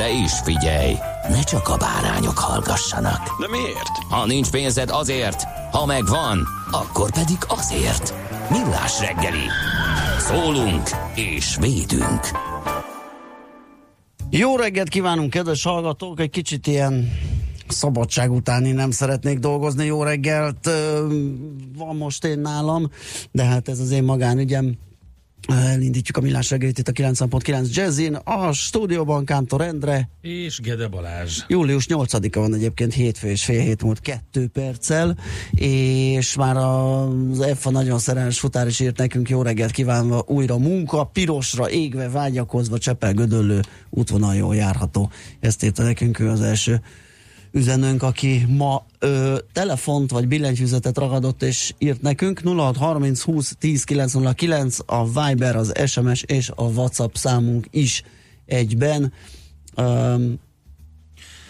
De is figyelj, ne csak a bárányok hallgassanak. De miért? Ha nincs pénzed azért, ha megvan, akkor pedig azért. Millás reggeli. Szólunk és védünk. Jó reggelt kívánunk, kedves hallgatók! Egy kicsit ilyen szabadság utáni nem szeretnék dolgozni. Jó reggelt van most én nálam, de hát ez az én magánügyem. Elindítjuk a millás reggelit itt a 90.9 Jazzin. A stúdióban Kántor Endre. És Gede Balázs. Július 8-a van egyébként hétfő és fél hét múlt kettő perccel, és már az EFA nagyon szerelmes futár is írt nekünk jó reggelt kívánva újra munka, pirosra égve, vágyakozva, Csepel Gödöllő útvonal jól járható. Ezt írta nekünk ő az első üzenőnk, aki ma ö, telefont vagy billentyűzetet ragadott és írt nekünk 0630 20 10 909 a Viber, az SMS és a WhatsApp számunk is egyben. Öm,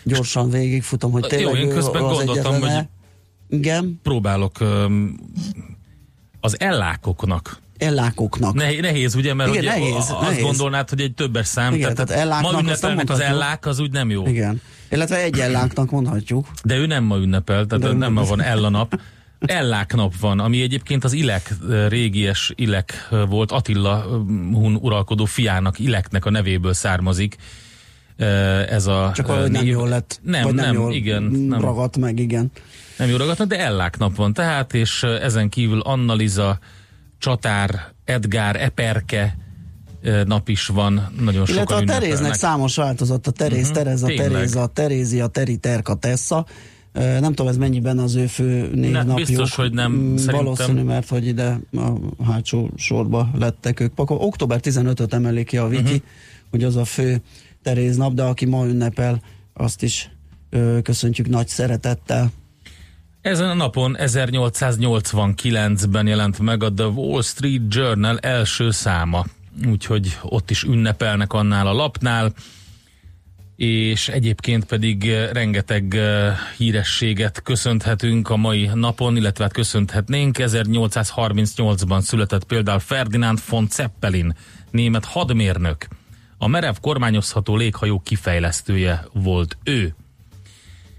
gyorsan végigfutom, hogy tényleg Jó, én közben az gondoltam, egyetlen-e. hogy Igen, próbálok öm, az ellákoknak. ellákoknak. Nehéz, nehéz ugye, mert Igen, ugye nehéz, azt nehéz. gondolnád, hogy egy többes szám. Igen, tehát, tehát ma ünnepelnek az ellák, az úgy nem jó. Igen. Illetve egy elláknak mondhatjuk. De ő nem ma ünnepel, tehát De nem ma van Ella nap. Ellák nap van, ami egyébként az Ilek, régies Ilek volt, Attila hun uralkodó fiának, Ileknek a nevéből származik. Ez a Csak valahogy nem jól lett. Nem, nem, nem, jól igen, nem. ragadt meg, igen. Nem jó ragadnak, de Ellák nap van tehát, és ezen kívül Annaliza, Csatár, Edgár, Eperke nap is van, nagyon Illetve sokan a Teréznek számos változat, a Teréz, Mhm, Tereza, tényleg. Teréza, Terézia, Teri, Terka, Tessa. Nem tudom, ez mennyiben az ő fő névnapjuk. biztos, hogy nem, Mm, szerintem. Valószínű, mert hogy ide a hátsó sorba lettek ők pakol. Október 15-öt emelik ki a Viki, uh-huh. hogy az a fő Teréz nap, de aki ma ünnepel, azt is köszöntjük nagy szeretettel. Ezen a napon 1889-ben jelent meg a The Wall Street Journal első száma, úgyhogy ott is ünnepelnek annál a lapnál, és egyébként pedig eh, rengeteg eh, hírességet köszönhetünk a mai napon, illetve hát köszönhetnénk. 1838-ban született például Ferdinand von Zeppelin, német hadmérnök. A merev kormányozható léghajó kifejlesztője volt ő.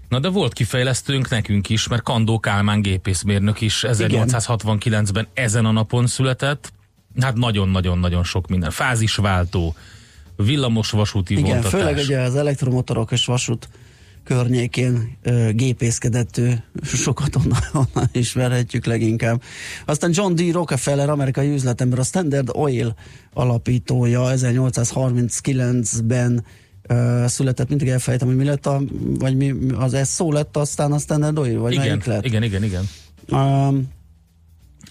Na de volt kifejlesztőnk nekünk is, mert Kandó Kálmán gépészmérnök is 1869-ben ezen a napon született. Hát nagyon-nagyon-nagyon sok minden. Fázisváltó, villamos vasúti Igen, vontatás. főleg ugye az elektromotorok és vasút környékén ö, gépészkedett ő, sokat onnan, onnan ismerhetjük leginkább. Aztán John D. Rockefeller, amerikai üzletember, a Standard Oil alapítója 1839-ben ö, született, mindig elfejtem, hogy mi lett a, vagy mi, az ez szó lett aztán a Standard Oil, vagy igen, melyik lett? igen, igen, igen. Um,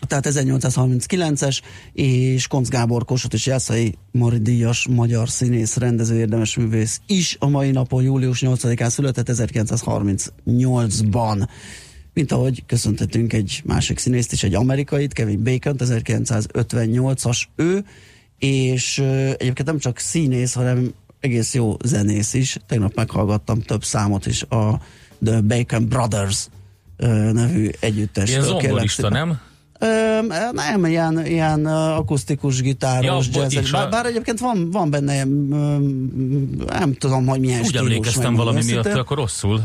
tehát 1839-es, és Konc Gábor Kossuth és Jászai Mari díjas magyar színész, rendező, érdemes művész is a mai napon, július 8-án született 1938-ban. Mint ahogy köszöntetünk egy másik színészt is, egy amerikait, Kevin Bacon, 1958-as ő, és egyébként nem csak színész, hanem egész jó zenész is. Tegnap meghallgattam több számot is a The Bacon Brothers nevű együttestől. Ilyen zongorista, nem? Nem, ilyen, ilyen akusztikus gitáros, Ja, ja, és bár, bár egyébként van, van benne, nem tudom, hogy milyen Úgy stílus, emlékeztem megmondom valami miatt, akkor rosszul.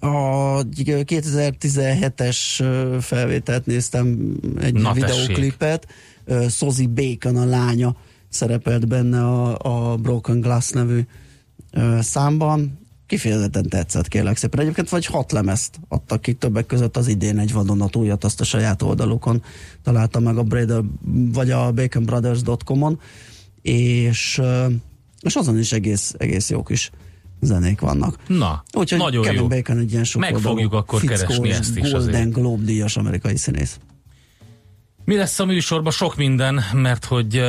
A 2017-es ö, felvételt néztem, egy Na, videóklipet. Ö, Sozi Bacon a lánya szerepelt benne a, a Broken Glass nevű számban. Kifejezetten tetszett, kérlek szépen. Egyébként vagy hat lemezt adtak ki, többek között az idén egy vadonatújat, azt a saját oldalukon találtam meg a Brader, vagy a baconbrothers.com-on, és, és azon is egész, egész jó kis zenék vannak. Na, Úgyhogy nagyon Kevin jó. Bacon egy ilyen sok Meg fogjuk akkor keresni ezt is Golden azért. Globe díjas amerikai színész. Mi lesz a műsorban? Sok minden, mert hogy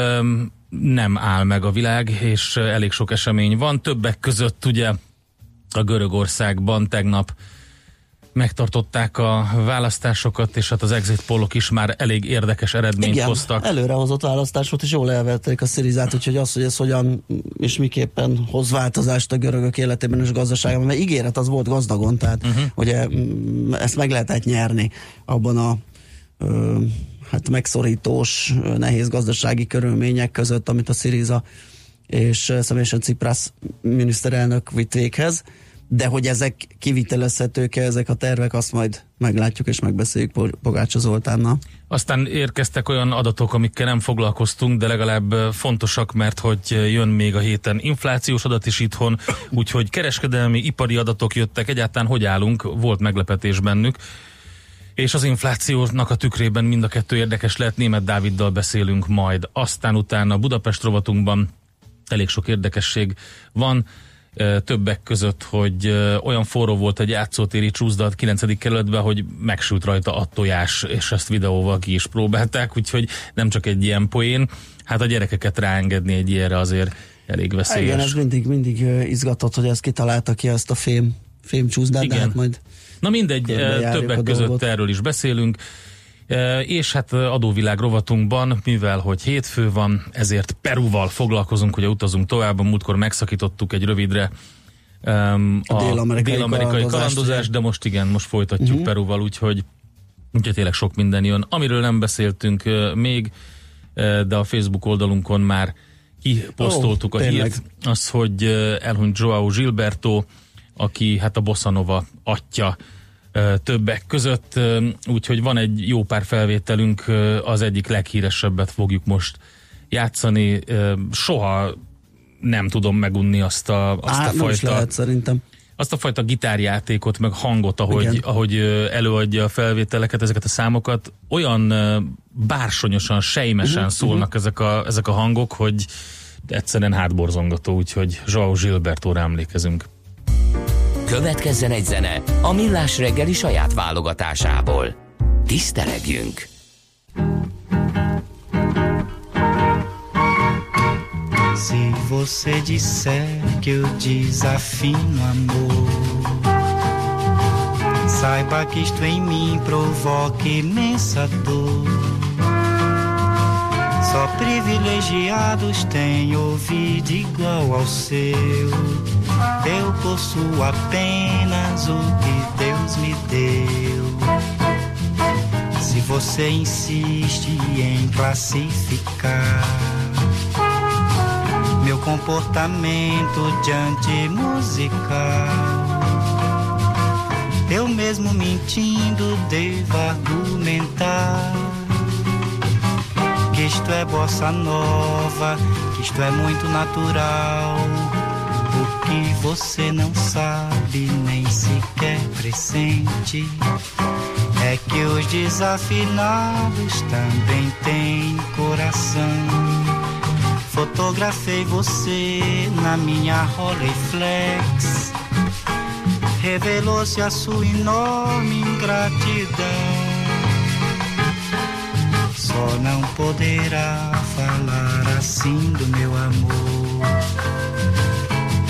nem áll meg a világ, és elég sok esemény van. Többek között ugye a Görögországban tegnap megtartották a választásokat, és hát az exit pollok is már elég érdekes eredményt Igen, hoztak. előrehozott választás volt, és jól elvették a Szirizát, úgyhogy az, hogy ez hogyan és miképpen hoz változást a görögök életében és gazdaságban, mert ígéret az volt gazdagon, tehát uh-huh. ugye mm, ezt meg lehetett nyerni abban a ö, hát megszorítós, nehéz gazdasági körülmények között, amit a Sziriza és személyesen Ciprász miniszterelnök vitt véghez, de hogy ezek kivitelezhetők ezek a tervek, azt majd meglátjuk és megbeszéljük Pogácsa Zoltánnal. Aztán érkeztek olyan adatok, amikkel nem foglalkoztunk, de legalább fontosak, mert hogy jön még a héten inflációs adat is itthon, úgyhogy kereskedelmi, ipari adatok jöttek, egyáltalán hogy állunk, volt meglepetés bennük. És az inflációnak a tükrében mind a kettő érdekes lehet, német Dáviddal beszélünk majd. Aztán utána Budapest rovatunkban elég sok érdekesség van, többek között, hogy olyan forró volt egy játszótéri csúszda a 9. kerületben, hogy megsült rajta a tojás, és ezt videóval ki is próbálták, úgyhogy nem csak egy ilyen poén, hát a gyerekeket ráengedni egy ilyenre azért elég veszélyes. Igen, ez mindig, mindig izgatott, hogy ezt kitalálta ki, ezt a fém, fém csúszdát, de hát majd Na mindegy, többek között dolgot. erről is beszélünk. És hát adóvilág rovatunkban, mivel hogy hétfő van, ezért Peruval foglalkozunk, ugye utazunk tovább, a múltkor megszakítottuk egy rövidre um, A dél-amerikai kalandozást, kalandozás, de most igen, most folytatjuk uh-huh. Peruval, úgyhogy, úgyhogy tényleg sok minden jön. Amiről nem beszéltünk még, de a Facebook oldalunkon már kiposztoltuk Ó, a tényleg. hírt, az, hogy elhunyt Joao Gilberto, aki hát a Bossa Nova atya többek között, úgyhogy van egy jó pár felvételünk, az egyik leghíresebbet fogjuk most játszani. Soha nem tudom megunni azt a, azt Á, a fajta lehet szerintem. azt a fajta gitárjátékot, meg hangot, ahogy, Igen. ahogy előadja a felvételeket, ezeket a számokat, olyan bársonyosan, sejmesen uh-huh, szólnak ezek, a, ezek a hangok, hogy egyszerűen hátborzongató, úgyhogy Joao Gilbertóra emlékezünk. Következzen egy zene a Millás reggeli saját válogatásából. Tisztelegjünk! Se você disser que eu desafino amor, saiba que isto em mim provoca imensa dor. Só privilegiados têm ouvido igual ao seu. Eu possuo apenas o que Deus me deu. Se você insiste em classificar meu comportamento diante musical. Eu mesmo mentindo devo argumentar que isto é bossa nova, que isto é muito natural. Que você não sabe nem sequer pressente é que os desafinados também têm coração. Fotografei você na minha Rolleiflex. Revelou-se a sua enorme ingratidão. Só não poderá falar assim do meu amor.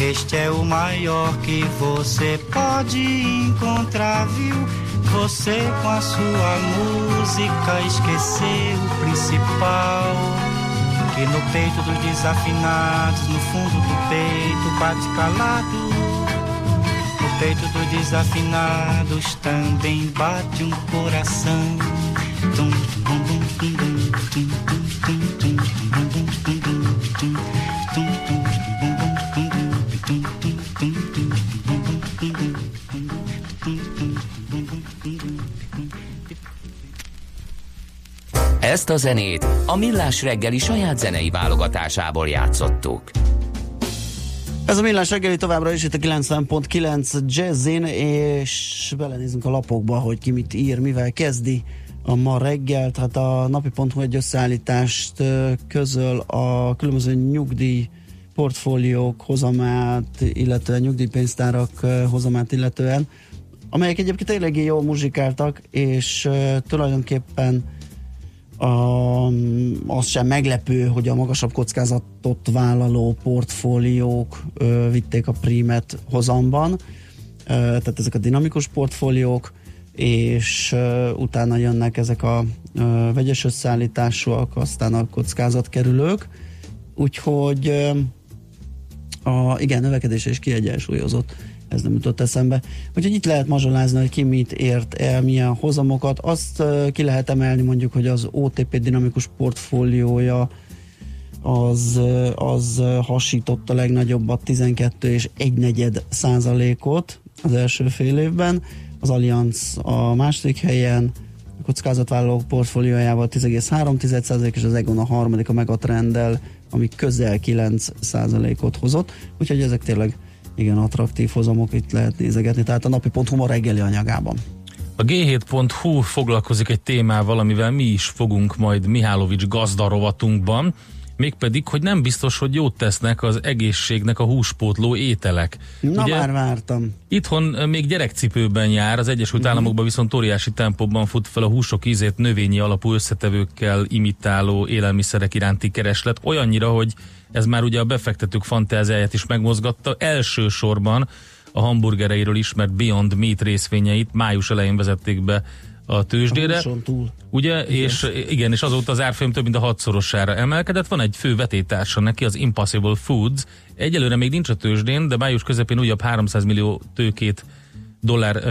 Este é o maior que você pode encontrar, viu? Você com a sua música esqueceu o principal. Que no peito dos desafinados, no fundo do peito, bate calado. No peito dos desafinados também bate um coração. Tum, tum, tum, tum, tum, tum, tum, tum, tum, tum, tum, tum, tum, Ezt a zenét a Millás reggeli saját zenei válogatásából játszottuk. Ez a millás reggeli továbbra is itt a 90.9 Jazzin, és belenézünk a lapokba, hogy ki mit ír, mivel kezdi a ma reggel, tehát a napi.hu egy összeállítást közöl a különböző nyugdíj portfóliók hozamát, illetve nyugdíjpénztárak hozamát illetően, amelyek egyébként eléggé jól muzsikáltak, és tulajdonképpen a, az sem meglepő, hogy a magasabb kockázatot vállaló portfóliók ö, vitték a prímet hozamban, ö, tehát ezek a dinamikus portfóliók, és ö, utána jönnek ezek a ö, vegyes összeállításúak, aztán a kockázatkerülők, úgyhogy ö, a, igen, növekedés és kiegyensúlyozott ez nem jutott eszembe. Úgyhogy itt lehet mazsolázni, hogy ki mit ért el, milyen hozamokat. Azt ki lehet emelni mondjuk, hogy az OTP dinamikus portfóliója az, az hasított a legnagyobbat 12 és 1 negyed százalékot az első fél évben. Az Allianz a második helyen, a kockázatvállalók portfóliójával 10,3 és az Egon a harmadik a Megatrenddel, ami közel 9 százalékot hozott. Úgyhogy ezek tényleg igen attraktív hozamok itt lehet nézegetni, tehát a napi.hu ma reggeli anyagában. A G7.hu foglalkozik egy témával, amivel mi is fogunk majd Mihálovics gazdarovatunkban, mégpedig, hogy nem biztos, hogy jót tesznek az egészségnek a húspótló ételek. Na Ugye, már vártam. Itthon még gyerekcipőben jár, az Egyesült uh-huh. Államokban viszont óriási tempóban fut fel a húsok ízét növényi alapú összetevőkkel imitáló élelmiszerek iránti kereslet, olyannyira, hogy ez már ugye a befektetők fantáziáját is megmozgatta. Elsősorban a hamburgereiről ismert Beyond Meat részvényeit május elején vezették be a tőzsdére. A túl. Ugye, igen. és igen, és azóta az árfolyam több mint a hatszorosára emelkedett. Van egy fő vetétársa neki, az Impossible Foods. Egyelőre még nincs a tőzsdén, de május közepén újabb 300 millió tőkét dollár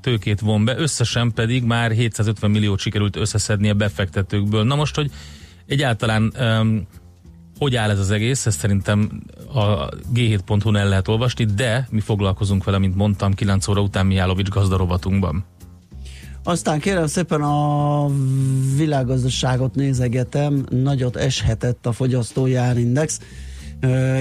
tőkét von be, összesen pedig már 750 milliót sikerült összeszedni a befektetőkből. Na most, hogy egyáltalán hogy áll ez az egész, ezt szerintem a g7.hu-n el lehet olvasni, de mi foglalkozunk vele, mint mondtam, 9 óra után Mihálovics gazdarovatunkban. Aztán kérem szépen a világgazdaságot nézegetem, nagyot eshetett a fogyasztói árindex.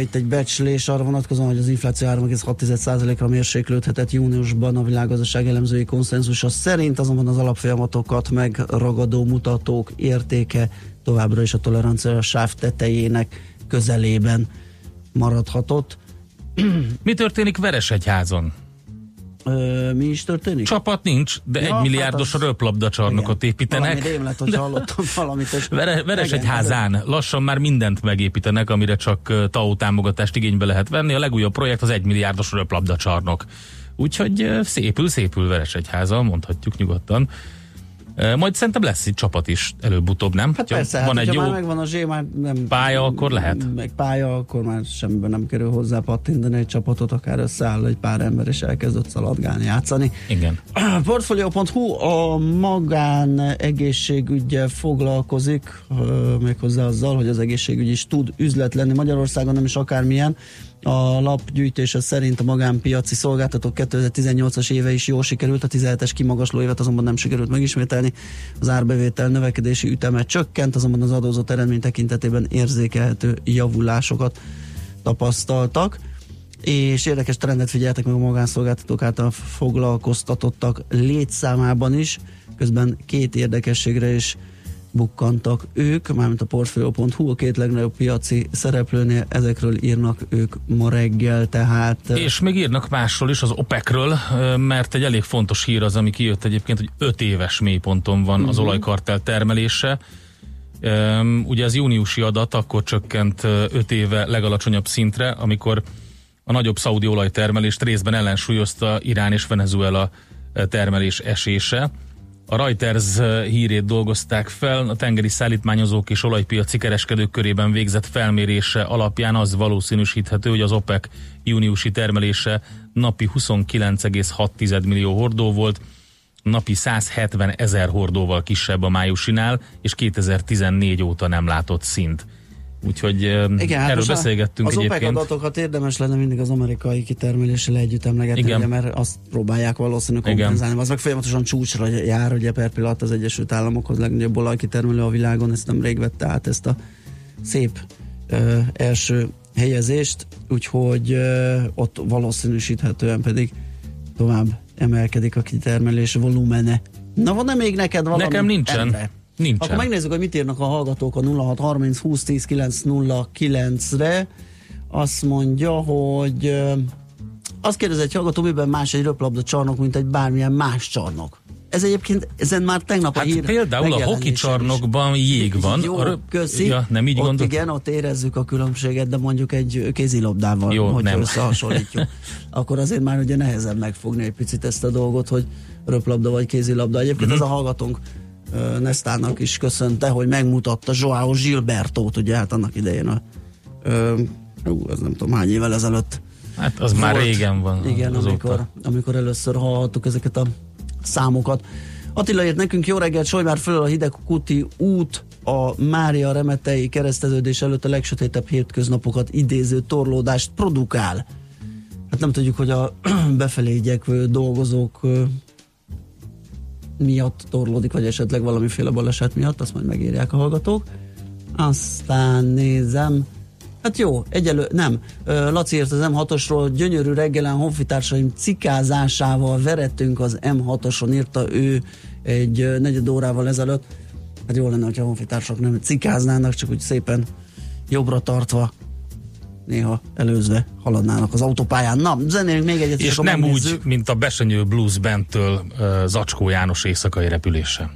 Itt egy becslés arra vonatkozóan, hogy az infláció 3,6%-ra mérséklődhetett júniusban a világgazdaság elemzői konszenzusa szerint, azonban az alapfolyamatokat megragadó mutatók értéke továbbra is a tolerancia sáv tetejének közelében maradhatott. Mi történik Veresegyházon? Ö, mi is történik? Csapat nincs, de ja, egy milliárdos hát az... röplabdacsarnokot építenek. Valami rémlet, hogy hallottam valamit. És Vere, Veresegyházán lassan már mindent megépítenek, amire csak TAO támogatást igénybe lehet venni. A legújabb projekt az egy milliárdos röplabdacsarnok. Úgyhogy szépül, szépül Veresegyháza, mondhatjuk nyugodtan. Majd szerintem lesz itt csapat is előbb-utóbb, nem? Hát persze, hát van hát, egy jó már megvan a zsé, már nem... Pálya, akkor lehet? Meg pálya, akkor már semmiben nem kerül hozzá pattintani egy csapatot, akár összeáll egy pár ember, és elkezdett szaladgálni, játszani. Igen. Portfolio.hu a magán egészségügyel foglalkozik, méghozzá azzal, hogy az egészségügy is tud üzlet lenni Magyarországon, nem is akármilyen. A lap gyűjtése szerint a magánpiaci szolgáltatók 2018-as éve is jól sikerült, a 17-es kimagasló évet azonban nem sikerült megismételni. Az árbevétel növekedési üteme csökkent, azonban az adózott eredmény tekintetében érzékelhető javulásokat tapasztaltak és érdekes trendet figyeltek meg a magánszolgáltatók által foglalkoztatottak létszámában is, közben két érdekességre is bukkantak ők, mármint a Portfolio.hu, a két legnagyobb piaci szereplőnél, ezekről írnak ők ma reggel, tehát... És még írnak másról is, az OPEC-ről, mert egy elég fontos hír az, ami kijött egyébként, hogy 5 éves mélyponton van az mhm. olajkartel termelése. Ugye az júniusi adat akkor csökkent 5 éve legalacsonyabb szintre, amikor a nagyobb szaudi olajtermelést részben ellensúlyozta Irán és Venezuela termelés esése. A Reuters eh, hírét dolgozták fel, a tengeri szállítmányozók és olajpiaci kereskedők körében végzett felmérése alapján az valószínűsíthető, hogy az OPEC júniusi termelése napi 29,6 millió hordó volt, napi 170 ezer hordóval kisebb a májusinál, és 2014 óta nem látott szint. Úgyhogy Igen, hát erről beszélgettünk az egyébként. Az OPEC adatokat érdemes lenne mindig az amerikai kitermeléssel együtt emlegetni. Ugye, mert azt próbálják valószínűleg kompenzálni. Az meg folyamatosan csúcsra jár, ugye per pillanat az Egyesült Államokhoz legnagyobb olajkitermelő a világon, ezt nem rég vette át ezt a szép ö, első helyezést, úgyhogy ö, ott valószínűsíthetően pedig tovább emelkedik a kitermelés volumene. Na van-e még neked valami? Nekem nincsen. Endre? Nincsen. Akkor megnézzük, hogy mit írnak a hallgatók a 0630 20 10 909 re Azt mondja, hogy azt kérdezi egy hallgató, miben más egy röplabda csarnok, mint egy bármilyen más csarnok. Ez egyébként, ezen már tegnap Hát a hír például a hoki is. csarnokban jég van. Jó, A röp- köszi. Ja, nem így ott gondolt? igen, ott érezzük a különbséget, de mondjuk egy kézilabdával, Jó, hogyha nem. összehasonlítjuk, akkor azért már ugye nehezebb megfogni egy picit ezt a dolgot, hogy röplabda vagy kézilabda. Egyébként Mhm. ez a hallgatónk ö, Nestának is köszönte, hogy megmutatta Joao Gilbertót, ugye hát annak idején a ú, ez nem tudom hány évvel ezelőtt Hát az már volt. régen van. Igen, azóta. amikor, amikor először hallhattuk ezeket a számokat. Attila írt nekünk, jó reggelt, Solymár föl a Hidegkuti út a Mária Remetei keresztelődés előtt a legsötétebb hétköznapokat idéző torlódást produkál. Hát nem tudjuk, hogy a befelé igyekvő dolgozók miatt torlódik, vagy esetleg valamiféle baleset miatt, azt majd megírják a hallgatók. Aztán nézem, Hát jó, egyelő, nem. Laci írt az M6-osról, gyönyörű reggelen honfitársaim cikázásával verettünk az M6-oson, írta ő egy negyed órával ezelőtt. Hát jó lenne, hogyha a honfitársak nem cikáznának, csak úgy szépen jobbra tartva, néha előzve haladnának az autópályán. Na, zenélünk még egyet, És nem megnézzük. úgy, mint a Besenyő Blues Bandtől uh, Zacskó János éjszakai repülése.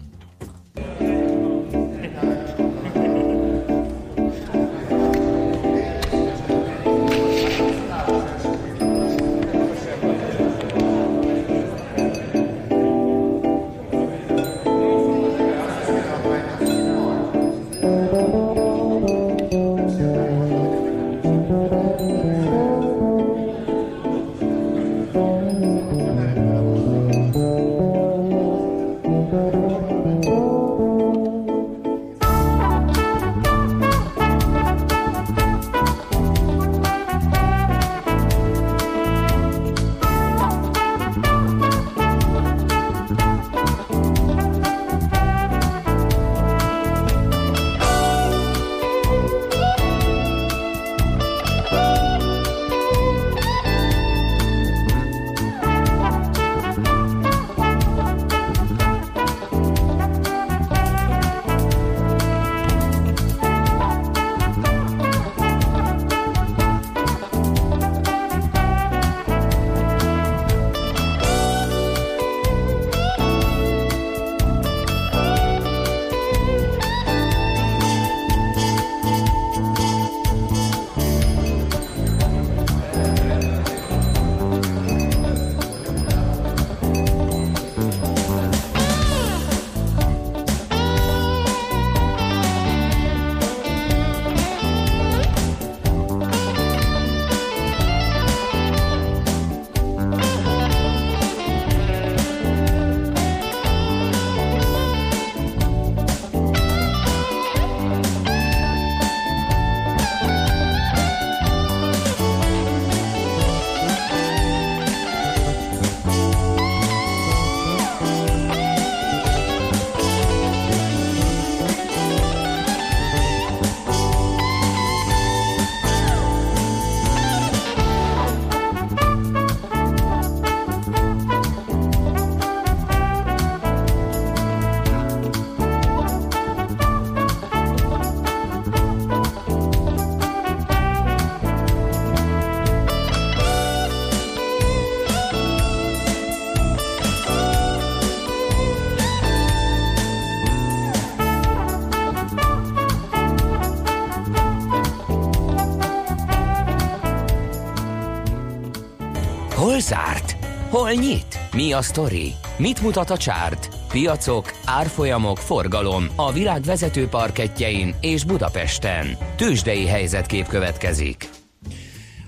Zárt? Hol nyit? Mi a sztori? Mit mutat a csárt? Piacok, árfolyamok, forgalom a világ vezető parketjein és Budapesten. Tősdei helyzetkép következik.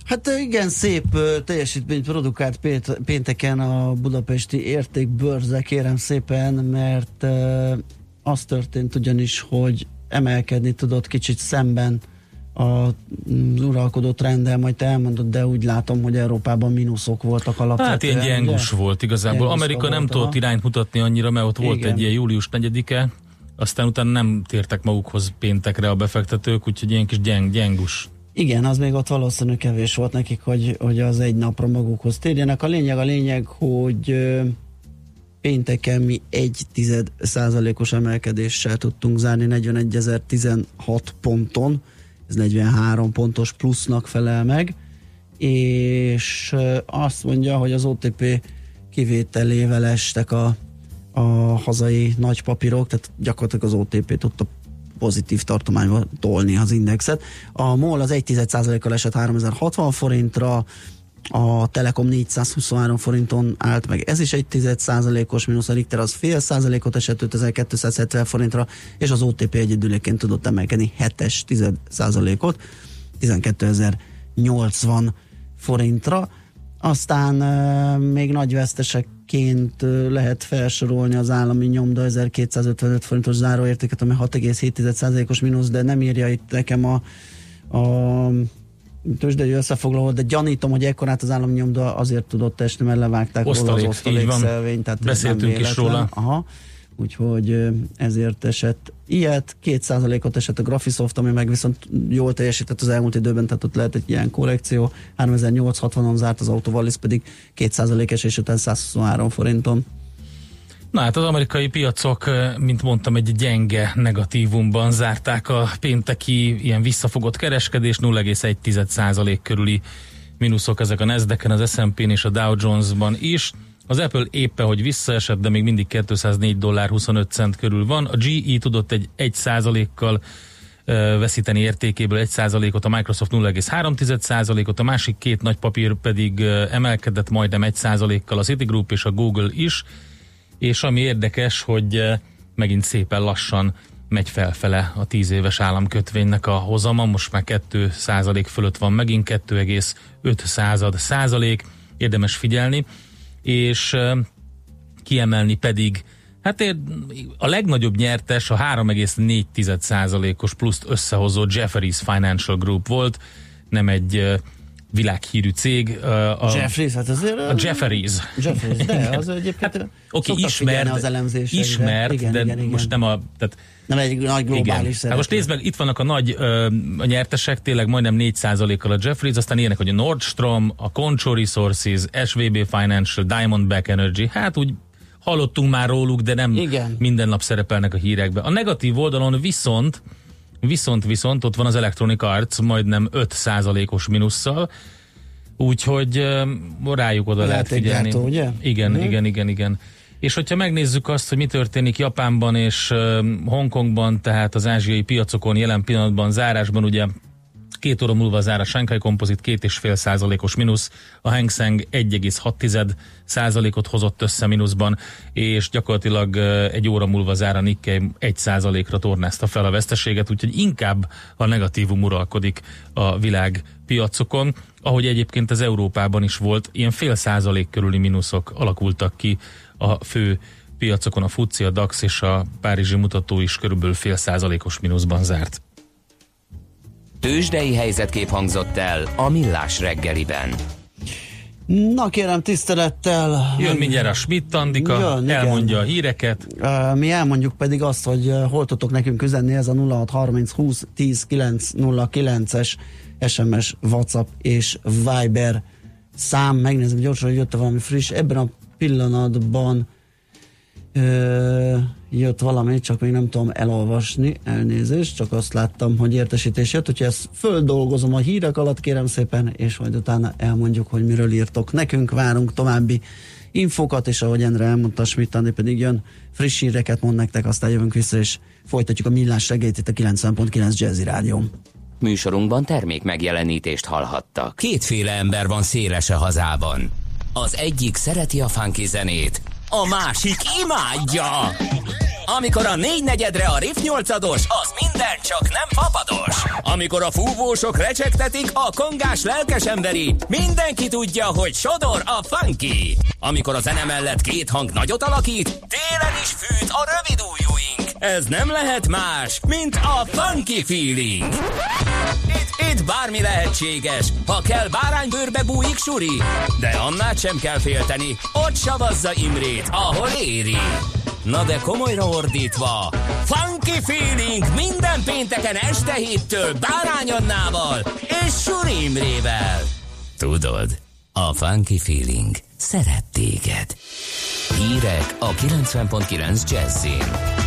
Hát igen, szép teljesítményt produkált pénteken a budapesti értékbörze, kérem szépen, mert az történt ugyanis, hogy emelkedni tudott kicsit szemben a mm, uralkodó trenddel, majd te elmondod, de úgy látom, hogy Európában mínuszok voltak alapvetően. Hát ilyen gyengus ugye? volt igazából. Gyenguska Amerika nem volt, tudott aha. irányt mutatni annyira, mert ott volt Igen. egy ilyen július 4-e, aztán utána nem tértek magukhoz péntekre a befektetők, úgyhogy ilyen kis gyeng, gyengus. Igen, az még ott valószínű kevés volt nekik, hogy, hogy az egy napra magukhoz térjenek. A lényeg a lényeg, hogy pénteken mi egy tized százalékos emelkedéssel tudtunk zárni 41.016 ponton, ez 43 pontos plusznak felel meg, és azt mondja, hogy az OTP kivételével estek a, a hazai nagypapírok, tehát gyakorlatilag az OTP tudta pozitív tartományba tolni az indexet. A MOL az 1,1%-kal esett 3060 forintra, a Telekom 423 forinton állt meg, ez is egy 10% os mínusz, a Richter az fél százalékot esett 5270 forintra, és az OTP egyedüléként tudott emelkedni 7-es 10 százalékot, 12080 forintra. Aztán euh, még nagy vesztesekként euh, lehet felsorolni az állami nyomda 1255 forintos záróértéket, ami 6,7%-os mínusz, de nem írja itt nekem a, a tőzsdei összefoglaló, de gyanítom, hogy ekkorát az állami nyomda azért tudott esni, mert levágták osztalék, róla az osztalék szelvény, tehát Beszéltünk is róla. Aha. Úgyhogy ezért esett ilyet, két százalékot esett a Graphisoft, ami meg viszont jól teljesített az elmúlt időben, tehát ott lehet egy ilyen korrekció, 3860-on zárt az Autovalis pedig két százalék esés után 123 forinton. Na hát az amerikai piacok, mint mondtam, egy gyenge negatívumban zárták a pénteki ilyen visszafogott kereskedés, 0,1% körüli mínuszok ezek a Nasdaq-en, az S&P-n és a Dow Jones-ban is. Az Apple éppen, hogy visszaesett, de még mindig 204 dollár 25 cent körül van. A GE tudott egy 1 százalékkal veszíteni értékéből 1 százalékot, a Microsoft 0,3 százalékot, a másik két nagy papír pedig emelkedett majdnem 1 százalékkal, a Citigroup és a Google is, és ami érdekes, hogy megint szépen lassan megy felfele a 10 éves államkötvénynek a hozama, most már 2 százalék fölött van megint, 2,5 század százalék, érdemes figyelni. És kiemelni pedig Hát a legnagyobb nyertes a 3,4%-os pluszt összehozó Jefferies Financial Group volt, nem egy világhírű cég. A, Jefferies, hát azért... A Jefferies. Jefferies, de az egyébként hát, Oké, okay, ismert, az ismert, igen, de igen, igen. most nem a... Tehát, nem egy nagy globális hát most nézd meg, itt vannak a nagy ö, a nyertesek, tényleg majdnem 4%-kal a Jefferies, aztán ilyenek, hogy a Nordstrom, a Concho Resources, SVB Financial, Diamondback Energy, hát úgy hallottunk már róluk, de nem Igen. minden nap szerepelnek a hírekben. A negatív oldalon viszont Viszont viszont ott van az Electronic Arts majdnem 5%-os minusszal, úgyhogy rájuk oda lehet, lehet figyelni. Gyártó, ugye? Igen, hmm. igen, igen, igen. És hogyha megnézzük azt, hogy mi történik Japánban és Hongkongban, tehát az ázsiai piacokon jelen pillanatban zárásban, ugye Két óra múlva zár a Shanghai és fél százalékos mínusz, a Hang Seng 1,6 százalékot hozott össze mínuszban, és gyakorlatilag egy óra múlva zár a Nikkei 1 százalékra tornázta fel a veszteséget, úgyhogy inkább a negatívum uralkodik a világ piacokon, ahogy egyébként az Európában is volt, ilyen fél százalék körüli mínuszok alakultak ki a fő piacokon, a FUCI, a DAX és a Párizsi mutató is körülbelül fél százalékos mínuszban zárt. Tőzsdei helyzetkép hangzott el a Millás reggeliben. Na kérem tisztelettel. Jön mindjárt a Schmidt Andika, Jön, elmondja igen. a híreket. Mi elmondjuk pedig azt, hogy hol tudtok nekünk üzenni, ez a 0630 20 10 909-es SMS, WhatsApp és Viber szám. Megnézem gyorsan, hogy jött valami friss. Ebben a pillanatban ö, jött valami, csak még nem tudom elolvasni, elnézést, csak azt láttam, hogy értesítés jött, hogyha ezt földolgozom a hírek alatt, kérem szépen, és majd utána elmondjuk, hogy miről írtok. Nekünk várunk további infokat, és ahogy Endre elmondta, Schmidt pedig jön, friss híreket mond nektek, aztán jövünk vissza, és folytatjuk a millás reggelyt itt a 90.9 Jazzy Rádió. Műsorunkban termék megjelenítést hallhattak. Kétféle ember van széles a hazában. Az egyik szereti a funky zenét, a másik imádja. Amikor a négy negyedre a Riff 8 az minden csak nem fapados. Amikor a fúvósok recsegtetik, a kongás lelkes emberi, mindenki tudja, hogy sodor a funky. Amikor a zene mellett két hang nagyot alakít, télen is fűt a rövid ujjúink. Ez nem lehet más, mint a funky feeling. Itt, bármi lehetséges, ha kell báránybőrbe bújik suri, de annál sem kell félteni, ott savazza Imrét, ahol éri. Na de komolyra ordítva, Funky Feeling minden pénteken este héttől Bárány Annával és Suri Imrével. Tudod, a Funky Feeling szeret téged. Hírek a 90.9 Jazzin.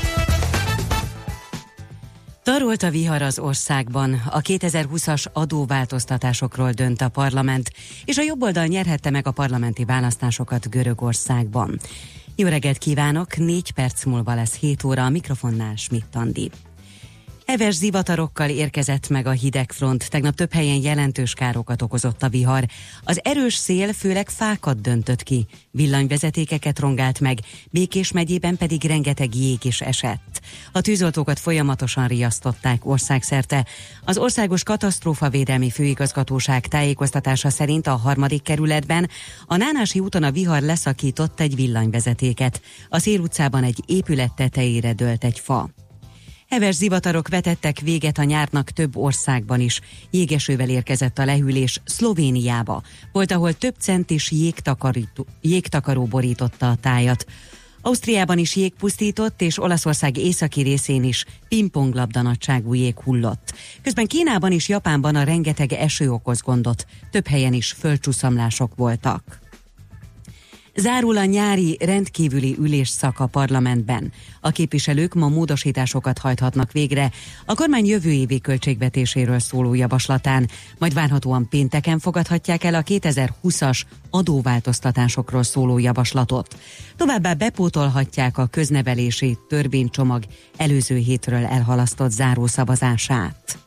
Tarolt a vihar az országban, a 2020-as adóváltoztatásokról dönt a parlament, és a jobboldal nyerhette meg a parlamenti választásokat Görögországban. Jó reggelt kívánok, négy perc múlva lesz 7 óra a mikrofonnál Schmidt Andi. Heves zivatarokkal érkezett meg a hidegfront, tegnap több helyen jelentős károkat okozott a vihar. Az erős szél főleg fákat döntött ki, villanyvezetékeket rongált meg, Békés megyében pedig rengeteg jég is esett. A tűzoltókat folyamatosan riasztották országszerte. Az Országos Katasztrófavédelmi Főigazgatóság tájékoztatása szerint a harmadik kerületben a Nánási úton a vihar leszakított egy villanyvezetéket. A Szél utcában egy épület tetejére dőlt egy fa. Heves zivatarok vetettek véget a nyárnak több országban is. Jégesővel érkezett a lehűlés Szlovéniába. Volt, ahol több centis jégtakaró borította a tájat. Ausztriában is jég pusztított, és Olaszország északi részén is pingponglabda nagyságú jég hullott. Közben Kínában és Japánban a rengeteg eső okoz gondot. Több helyen is földcsúszamlások voltak. Zárul a nyári rendkívüli ülésszak a parlamentben. A képviselők ma módosításokat hajthatnak végre a kormány jövő évi költségvetéséről szóló javaslatán, majd várhatóan pénteken fogadhatják el a 2020-as adóváltoztatásokról szóló javaslatot. Továbbá bepótolhatják a köznevelési törvénycsomag előző hétről elhalasztott zárószavazását.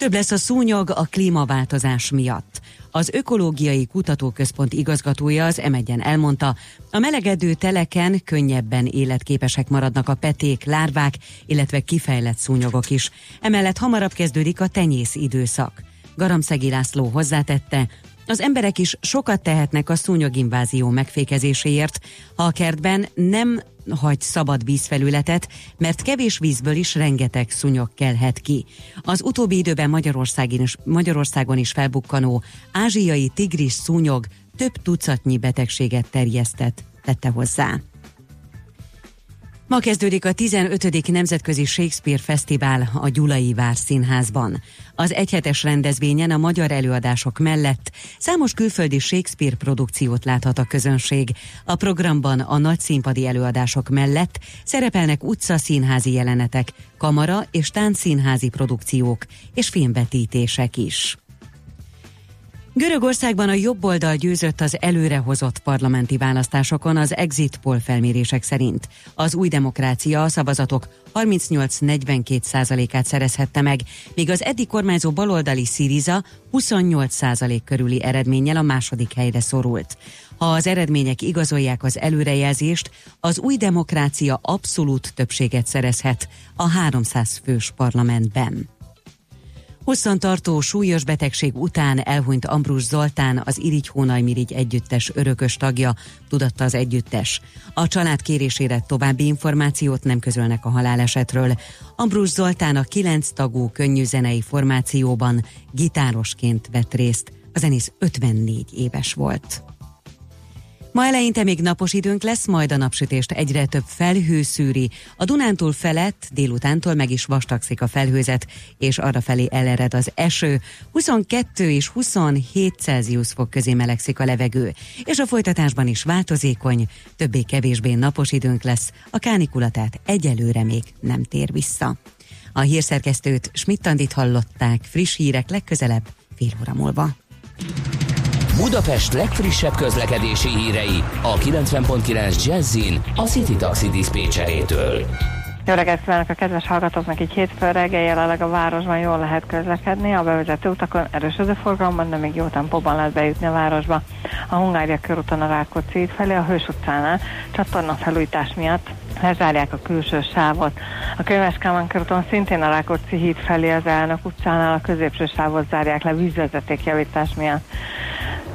Több lesz a szúnyog a klímaváltozás miatt. Az Ökológiai Kutatóközpont igazgatója az m elmondta, a melegedő teleken könnyebben életképesek maradnak a peték, lárvák, illetve kifejlett szúnyogok is. Emellett hamarabb kezdődik a tenyész időszak. Garamszegi László hozzátette, az emberek is sokat tehetnek a szúnyoginvázió megfékezéséért, ha a kertben nem hagy szabad vízfelületet, mert kevés vízből is rengeteg szúnyog kelhet ki. Az utóbbi időben Magyarországon is, Magyarországon is felbukkanó ázsiai tigris szúnyog több tucatnyi betegséget terjesztett, tette hozzá. Ma kezdődik a 15. Nemzetközi Shakespeare Fesztivál a Gyulai Vár Színházban. Az egyhetes rendezvényen a magyar előadások mellett számos külföldi Shakespeare produkciót láthat a közönség. A programban a nagy színpadi előadások mellett szerepelnek utcaszínházi jelenetek, kamara és táncszínházi produkciók és filmvetítések is. Görögországban a jobb oldal győzött az előrehozott parlamenti választásokon az exit poll felmérések szerint. Az új demokrácia a szavazatok 38-42 százalékát szerezhette meg, míg az eddig kormányzó baloldali Syriza 28 százalék körüli eredménnyel a második helyre szorult. Ha az eredmények igazolják az előrejelzést, az új demokrácia abszolút többséget szerezhet a 300 fős parlamentben. Hosszantartó súlyos betegség után elhunyt Ambrus Zoltán, az Irigy Hónaj-Mirigy együttes örökös tagja, tudatta az együttes. A család kérésére további információt nem közölnek a halálesetről. Ambrus Zoltán a kilenc tagú könnyű zenei formációban gitárosként vett részt. A zenész 54 éves volt. Ma eleinte még napos időnk lesz, majd a napsütést egyre több felhő szűri. A Dunántúl felett délutántól meg is vastagszik a felhőzet, és arra felé elered az eső. 22 és 27 Celsius fok közé melegszik a levegő, és a folytatásban is változékony, többé-kevésbé napos időnk lesz, a kánikulatát egyelőre még nem tér vissza. A hírszerkesztőt Schmidt-Tandit hallották, friss hírek legközelebb fél óra múlva. Budapest legfrissebb közlekedési hírei a 90.9 Jazzin a City Taxi Dispécsejétől. Jó reggelt kívánok a kedves hallgatóknak, így hétfő reggel jelenleg a városban jól lehet közlekedni, a bevezető utakon erősödő forgalomban, de még jó tempóban lehet bejutni a városba. A Hungária körúton a Rákóczi felé a Hős utcánál csatorna felújítás miatt lezárják a külső sávot. A Könyves Kálmán körúton szintén a Rákóczi híd felé az Elnök utcánál a középső sávot zárják le vízvezeték javítás miatt.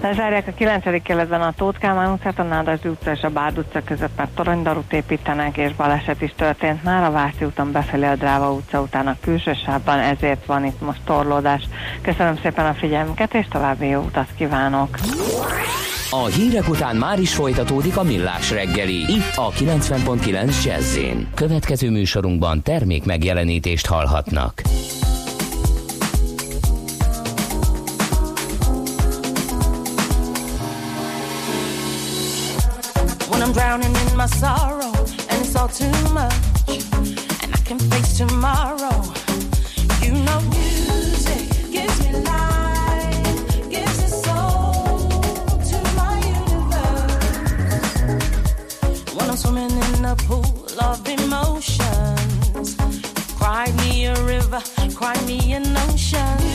Lezárják a 9. keletben a Tóth Kálmán utcát, a Nádasdi utca és a Bárd utca között, mert toronydarút építenek, és baleset is történt már a Váci úton befelé a Dráva utca után a külső sávban, ezért van itt most torlódás. Köszönöm szépen a figyelmüket, és további jó utat kívánok! A hírek után már is folytatódik a millás reggeli, itt a 90.9 jazz Következő műsorunkban termék megjelenítést hallhatnak. Drowning in my sorrow and it's all too much and I can face tomorrow. You know music gives me life gives a soul to my universe. When I'm swimming in a pool of emotions cry me a river cry me an ocean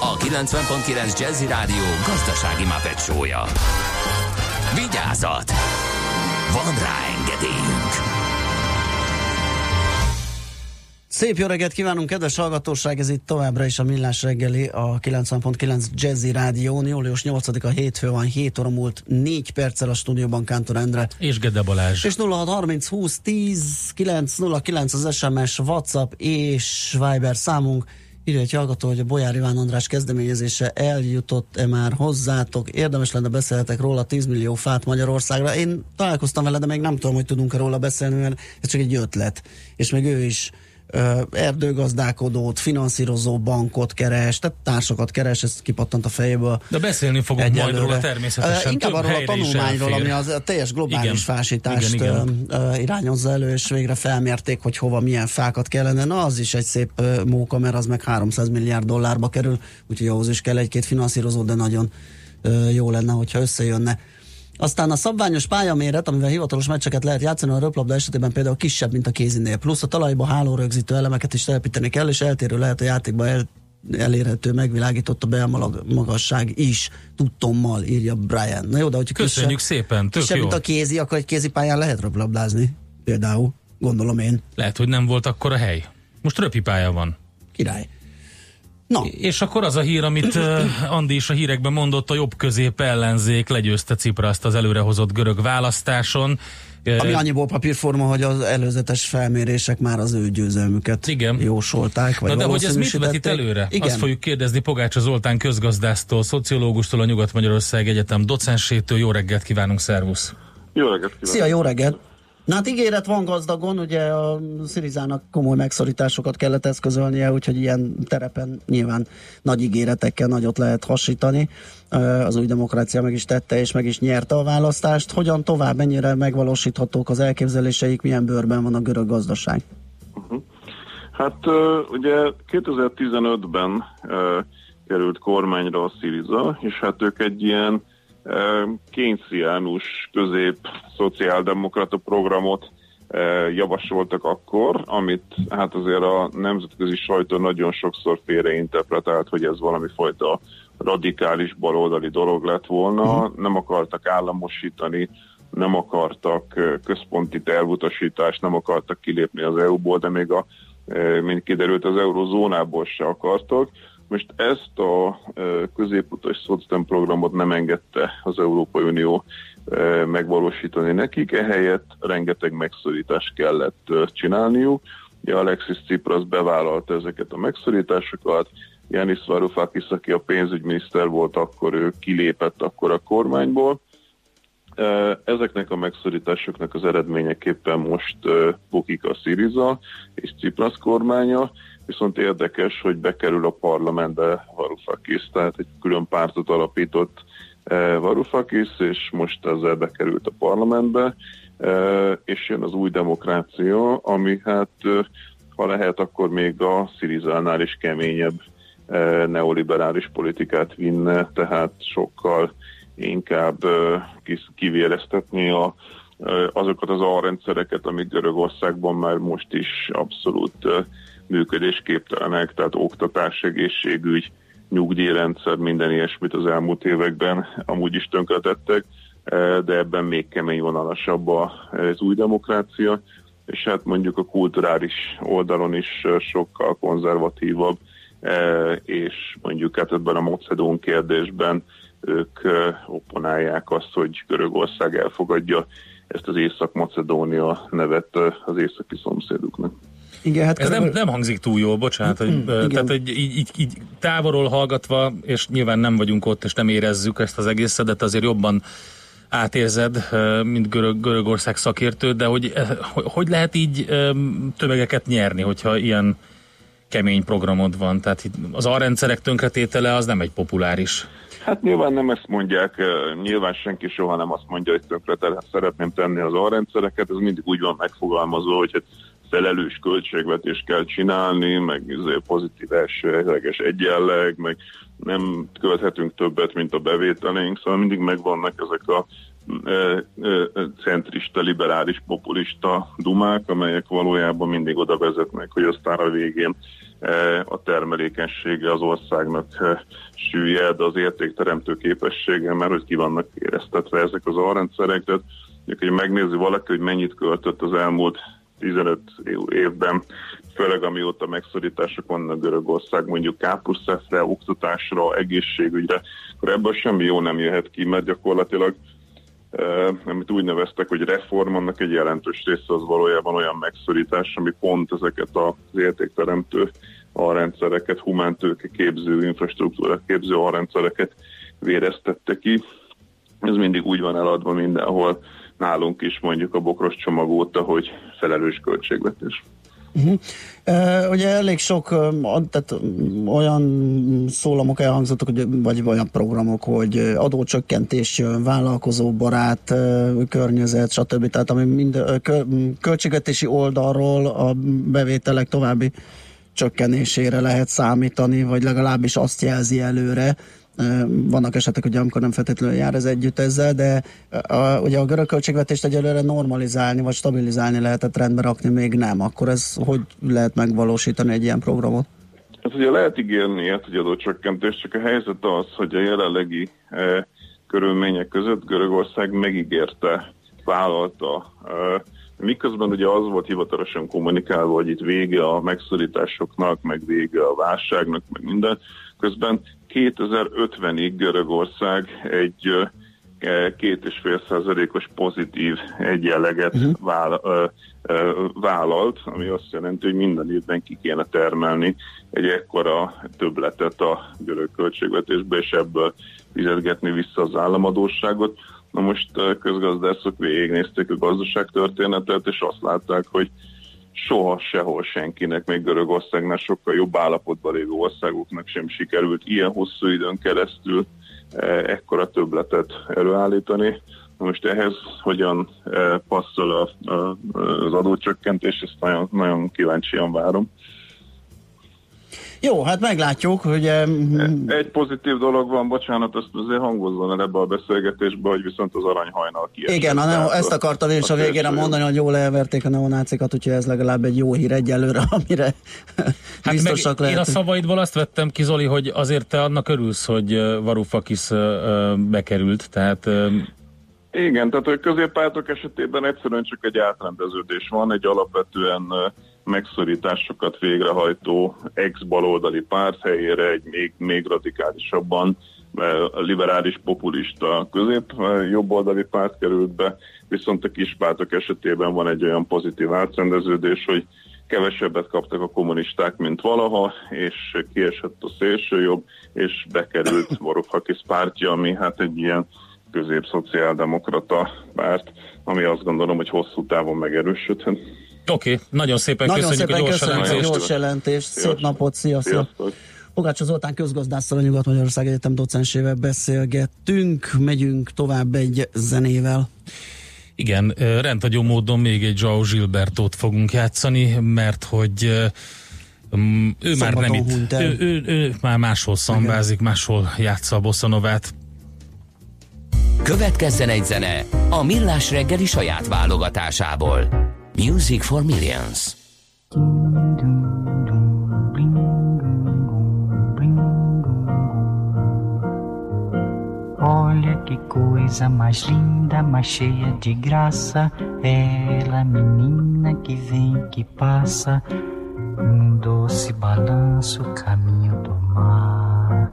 a 90.9 Jazzy Rádió gazdasági mapetsója. Vigyázat! Van rá engedélyünk! Szép jó reggelt kívánunk, kedves hallgatóság, ez itt továbbra is a Millás reggeli, a 90.9 Jazzy Rádión. Július 8-a hétfő van, 7 óra múlt 4 perccel a stúdióban Kántor Endre. És Gede Balázs. És 0630 20 10 909 az SMS, WhatsApp és Viber számunk. Írja egy hallgató, hogy a Bolyár Iván András kezdeményezése eljutott-e már hozzátok. Érdemes lenne beszéltek róla 10 millió fát Magyarországra. Én találkoztam vele, de még nem tudom, hogy tudunk-e róla beszélni, mert ez csak egy ötlet. És még ő is erdőgazdálkodót, finanszírozó bankot keres, tehát társakat keres, ez kipattant a fejéből. De beszélni fogunk majd Egyelőre. róla természetesen. Ö, Inkább arról a tanulmányról, ami az a teljes globális Igen. fásítást Igen, igen. irányozza elő, és végre felmérték, hogy hova milyen fákat kellene. Na, az is egy szép ö, móka, mert az meg 300 milliárd dollárba kerül, úgyhogy ahhoz is kell egy-két finanszírozó, de nagyon jó lenne, hogyha összejönne. Aztán a szabványos pályaméret, amivel hivatalos meccseket lehet játszani, a röplabda esetében például kisebb, mint a kézinél. Plusz a talajba hálórögzítő elemeket is telepíteni kell, és eltérő lehet a játékban el, elérhető, megvilágított a belmalag magasság is, tudtommal, írja Brian. Na jó, de hogyha Köszönjük kisebb, szépen, tök kisebb, jó. mint a kézi, akkor egy kézipályán lehet röplabdázni. Például, gondolom én. Lehet, hogy nem volt akkor a hely. Most röpipálya van. Király. Na, És akkor az a hír, amit Andi is a hírekben mondott, a jobb közép ellenzék legyőzte Cipraszt az előrehozott görög választáson. Ami annyiból papírforma, hogy az előzetes felmérések már az ő győzelmüket Igen. jósolták. Vagy Na de hogy ez mit vetít előre? Igen. Azt fogjuk kérdezni Pogácsa Zoltán közgazdásztól, szociológustól, a Nyugat-Magyarország Egyetem docensétől. Jó reggelt kívánunk, szervusz! Jó reggelt kívánok! Szia, jó reggelt! Na hát ígéret van gazdagon, ugye a Szirizának komoly megszorításokat kellett eszközölnie, úgyhogy ilyen terepen nyilván nagy ígéretekkel nagyot lehet hasítani. Az új demokrácia meg is tette és meg is nyerte a választást. Hogyan tovább, mennyire megvalósíthatók az elképzeléseik, milyen bőrben van a görög gazdaság? Hát ö, ugye 2015-ben ö, került kormányra a Syriza, és hát ők egy ilyen kénciánus közép szociáldemokrata programot javasoltak akkor, amit hát azért a nemzetközi sajtó nagyon sokszor félreinterpretált, hogy ez valami fajta radikális baloldali dolog lett volna, nem akartak államosítani, nem akartak központi tervutasítást, nem akartak kilépni az EU-ból, de még a mint kiderült, az eurozónából se akartak. Most ezt a középutas szocdem programot nem engedte az Európai Unió megvalósítani nekik, ehelyett rengeteg megszorítást kellett csinálniuk. Ugye Alexis Tsipras bevállalta ezeket a megszorításokat, Janis Varoufakis, aki a pénzügyminiszter volt, akkor ő kilépett akkor a kormányból, Ezeknek a megszorításoknak az eredményeképpen most bukik a Syriza és Cipras kormánya, viszont érdekes, hogy bekerül a parlamentbe Varoufakis, tehát egy külön pártot alapított Varoufakis, és most ezzel bekerült a parlamentbe, és jön az új demokrácia, ami hát, ha lehet, akkor még a Syrizánál is keményebb neoliberális politikát vinne, tehát sokkal inkább kivéreztetni a, azokat az alrendszereket, amik Görögországban már most is abszolút működésképtelenek, tehát oktatás, egészségügy, nyugdíjrendszer, minden ilyesmit az elmúlt években amúgy is tönkretettek, de ebben még kemény vonalasabb az új demokrácia, és hát mondjuk a kulturális oldalon is sokkal konzervatívabb, és mondjuk hát ebben a Macedón kérdésben ők opponálják azt, hogy Görögország elfogadja ezt az Észak-Macedónia nevet az északi szomszéduknak. Igen, hát Ez nem, nem hangzik túl jól, bocsánat, hogy, igen. tehát hogy így, így, így távolról hallgatva, és nyilván nem vagyunk ott, és nem érezzük ezt az egészet, de azért jobban átérzed, mint Görög, Görögország szakértő, de hogy, hogy, hogy lehet így öm, tömegeket nyerni, hogyha ilyen kemény programod van? Tehát itt az alrendszerek tönkretétele az nem egy populáris. Hát nyilván nem ezt mondják, eh, nyilván senki soha nem azt mondja, hogy tönkre szeretném tenni az alrendszereket, ez mindig úgy van megfogalmazva, hogy hát felelős költségvetést kell csinálni, meg izé pozitív elsőleges egyenleg, meg nem költhetünk többet, mint a bevételeink, szóval mindig megvannak ezek a centrista, liberális, populista dumák, amelyek valójában mindig oda vezetnek, hogy aztán a végén a termelékenysége az országnak süllyed, az értékteremtő képessége, mert hogy ki vannak éreztetve ezek az alrendszerek, tehát hogy megnézi valaki, hogy mennyit költött az elmúlt 15 évben, főleg amióta megszorítások vannak Görögország, mondjuk kápuszeszre, oktatásra, egészségügyre, akkor ebből semmi jó nem jöhet ki, mert gyakorlatilag eh, amit úgy neveztek, hogy reform, annak egy jelentős része az valójában olyan megszorítás, ami pont ezeket az értékteremtő alrendszereket, humántőke képző, infrastruktúra képző alrendszereket véreztette ki. Ez mindig úgy van eladva mindenhol, nálunk is mondjuk a bokros csomag óta, hogy felelős költségvetés. Uh-huh. Uh, ugye elég sok tehát, olyan szólamok elhangzottak, hogy, vagy olyan programok, hogy adócsökkentés jön, vállalkozóbarát uh, környezet, stb. Tehát ami mind kö, költségvetési oldalról a bevételek további csökkenésére lehet számítani, vagy legalábbis azt jelzi előre. Vannak esetek, ugye, amikor nem feltétlenül jár ez együtt ezzel, de a, ugye a görög költségvetést egyelőre normalizálni, vagy stabilizálni lehetett rendbe rakni, még nem. Akkor ez hogy lehet megvalósítani egy ilyen programot? Hát ugye lehet ígérni ilyet, hogy adócsökkentés, csak a helyzet az, hogy a jelenlegi eh, körülmények között Görögország megígérte, vállalta, eh, miközben ugye az volt hivatalosan kommunikálva, hogy itt vége a megszorításoknak, meg vége a válságnak, meg minden, közben 2050-ig Görögország egy eh, két és fél százalékos pozitív egyenleget uh-huh. váll, ö, ö, vállalt, ami azt jelenti, hogy minden évben ki kéne termelni egy ekkora többletet a görög költségvetésbe, és ebből fizetgetni vissza az államadóságot. Na most közgazdászok végignézték a gazdaságtörténetet, és azt látták, hogy soha sehol senkinek, még Görögországnál sokkal jobb állapotban lévő országoknak sem sikerült ilyen hosszú időn keresztül eh, ekkora többletet előállítani. Most ehhez hogyan eh, passzol a, a, az adócsökkentés, ezt nagyon, nagyon kíváncsian várom. Jó, hát meglátjuk, hogy... Egy pozitív dolog van, bocsánat, ezt azért hangozzon el ebbe a beszélgetésbe, hogy viszont az aranyhajnal kiesett. Igen, a neo, ezt a- akartam én is a a végére mondani, hogy jól elverték a neonácikat, úgyhogy ez legalább egy jó hír egyelőre, amire Hát biztosak meg én a lehet. szavaidból azt vettem ki, Zoli, hogy azért te annak örülsz, hogy ö, bekerült, tehát Igen, tehát a középpártok esetében egyszerűen csak egy átrendeződés van, egy alapvetően megszorításokat végrehajtó ex-baloldali párt helyére egy még, még radikálisabban liberális populista közép ö, jobboldali párt került be, viszont a kispártok esetében van egy olyan pozitív átrendeződés, hogy kevesebbet kaptak a kommunisták, mint valaha, és kiesett a szélső jobb, és bekerült Varoufakis pártja, ami hát egy ilyen közép-szociáldemokrata párt, ami azt gondolom, hogy hosszú távon megerősödhet. Oké, okay, nagyon szépen Nagyon köszönjük szépen a gyors köszönjük a elemzést. gyors jelentést, szép Sziasztok. napot, sziasztok! Sziasztok! Pogácsa Zoltán közgazdásszal a Nyugat-Magyarország Egyetem docensével beszélgettünk, megyünk tovább egy zenével. Igen, rendhagyó módon még egy João Gilbertot fogunk játszani, mert hogy ő már nem itt, ő, ő, ő már máshol szambázik, máshol játsza a bosszanovát. Következzen egy zene a Millás reggeli saját válogatásából. Music for Millions. Olha que coisa mais linda, mais cheia de graça. Ela, menina que vem, que passa, num doce balanço, caminho do mar.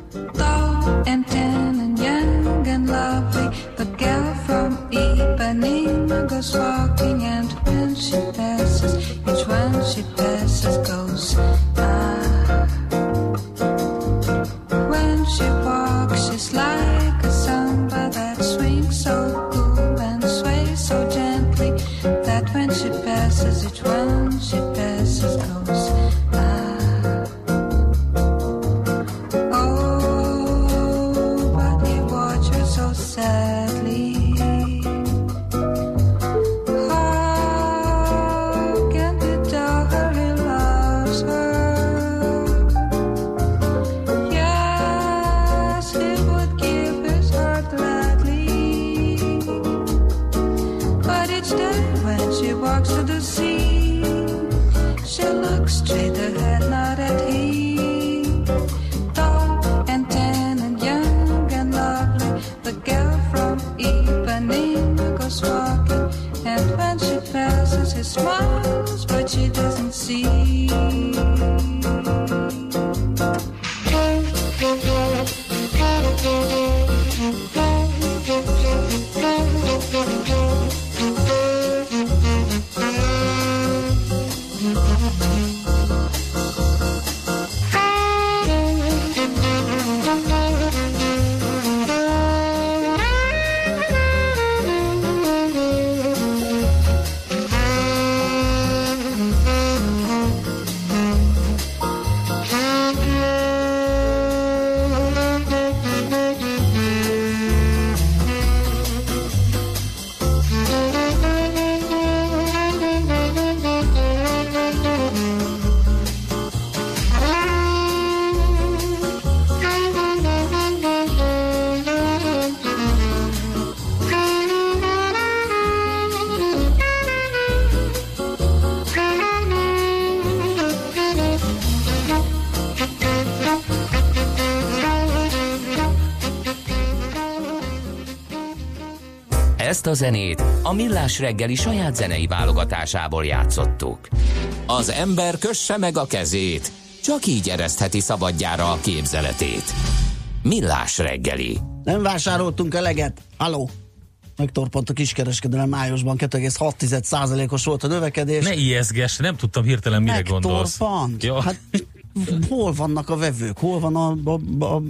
A zenét a Millás reggeli saját zenei válogatásából játszottuk. Az ember kösse meg a kezét, csak így eresztheti szabadjára a képzeletét. Millás reggeli. Nem vásároltunk eleget. Haló! Megtorpant a kiskereskedelem májusban 2,6%-os volt a növekedés. Ne ijeszgess, nem tudtam hirtelen mire gondolsz. Megtorpant. Ja. Hát hol vannak a vevők, hol van a, a, a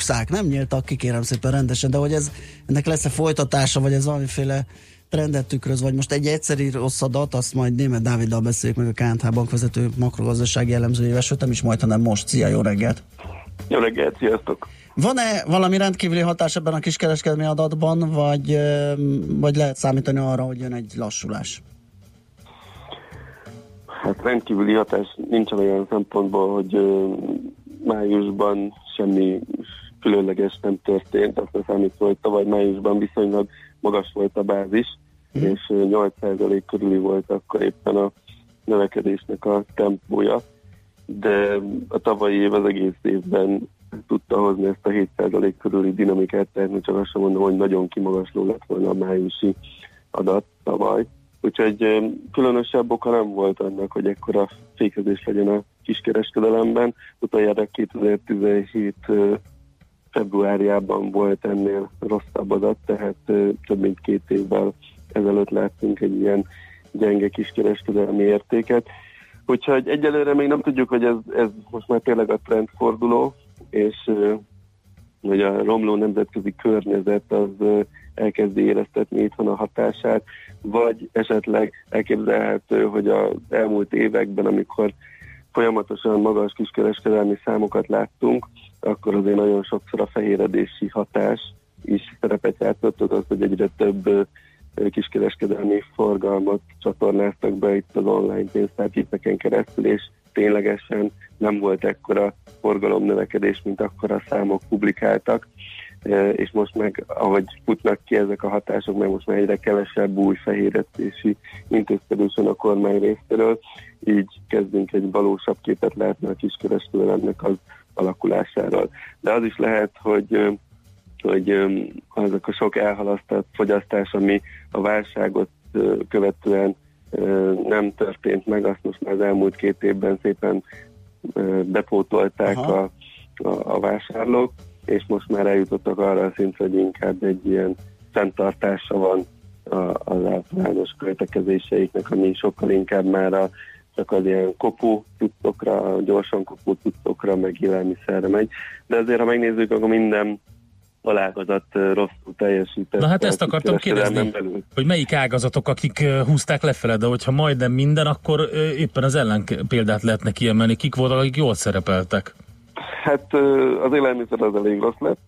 bukszák, nem nyíltak ki kérem szépen rendesen, de hogy ez, ennek lesz-e folytatása, vagy ez valamiféle trendet tükröz, vagy most egy egyszerű rossz adat, azt majd német Dáviddal beszéljük meg a KNH bankvezető makrogazdasági elemzőjével, sőt nem is majd, hanem most. Szia, jó reggelt! Jó reggelt, sziasztok! Van-e valami rendkívüli hatás ebben a kiskereskedelmi adatban, vagy, vagy lehet számítani arra, hogy jön egy lassulás? Hát rendkívüli hatás nincsen olyan szempontból, hogy májusban semmi különleges nem történt, azt számítva, hogy tavaly májusban viszonylag magas volt a bázis, mm. és ö, 8% körüli volt akkor éppen a növekedésnek a tempója, de a tavalyi év az egész évben tudta hozni ezt a 7% körüli dinamikát, tehát csak azt sem mondom, hogy nagyon kimagasló lett volna a májusi adat tavaly. Úgyhogy különösebb oka nem volt annak, hogy ekkora fékezés legyen a kiskereskedelemben. Utoljára 2017 ö, februárjában volt ennél rosszabb adat, tehát több mint két évvel ezelőtt láttunk egy ilyen gyenge kiskereskedelmi értéket. Úgyhogy egyelőre még nem tudjuk, hogy ez, ez most már tényleg a trendforduló, és hogy a romló nemzetközi környezet az elkezdi éreztetni itthon a hatását, vagy esetleg elképzelhető, hogy az elmúlt években, amikor folyamatosan magas kiskereskedelmi számokat láttunk, akkor azért nagyon sokszor a fehéredési hatás is szerepet játszott, az, hogy egyre több kiskereskedelmi forgalmat csatornáztak be itt az online pénztárgépeken keresztül, és ténylegesen nem volt ekkora forgalomnövekedés, mint akkora a számok publikáltak, és most meg, ahogy futnak ki ezek a hatások, meg most már egyre kevesebb új fehéretési intézkedésen a kormány részéről, így kezdünk egy valósabb képet látni a kiskereskedelemnek az alakulásáról. De az is lehet, hogy hogy azok a sok elhalasztott fogyasztás, ami a válságot követően nem történt meg, azt most már az elmúlt két évben szépen bepótolták a, a, a vásárlók, és most már eljutottak arra a szintre, hogy inkább egy ilyen fenntartása van az általános költekezéseiknek, ami sokkal inkább már a, csak az ilyen kopó tudtokra, gyorsan kopó tudtokra, meg élelmiszerre megy. De azért, ha megnézzük, akkor minden alágazat rosszul teljesített. Na hát ezt akartam kérdezni, belül. hogy melyik ágazatok, akik húzták lefele, de hogyha majdnem minden, akkor éppen az ellen példát lehetne kiemelni. Kik voltak, akik jól szerepeltek? Hát az élelmiszer az elég rossz lett.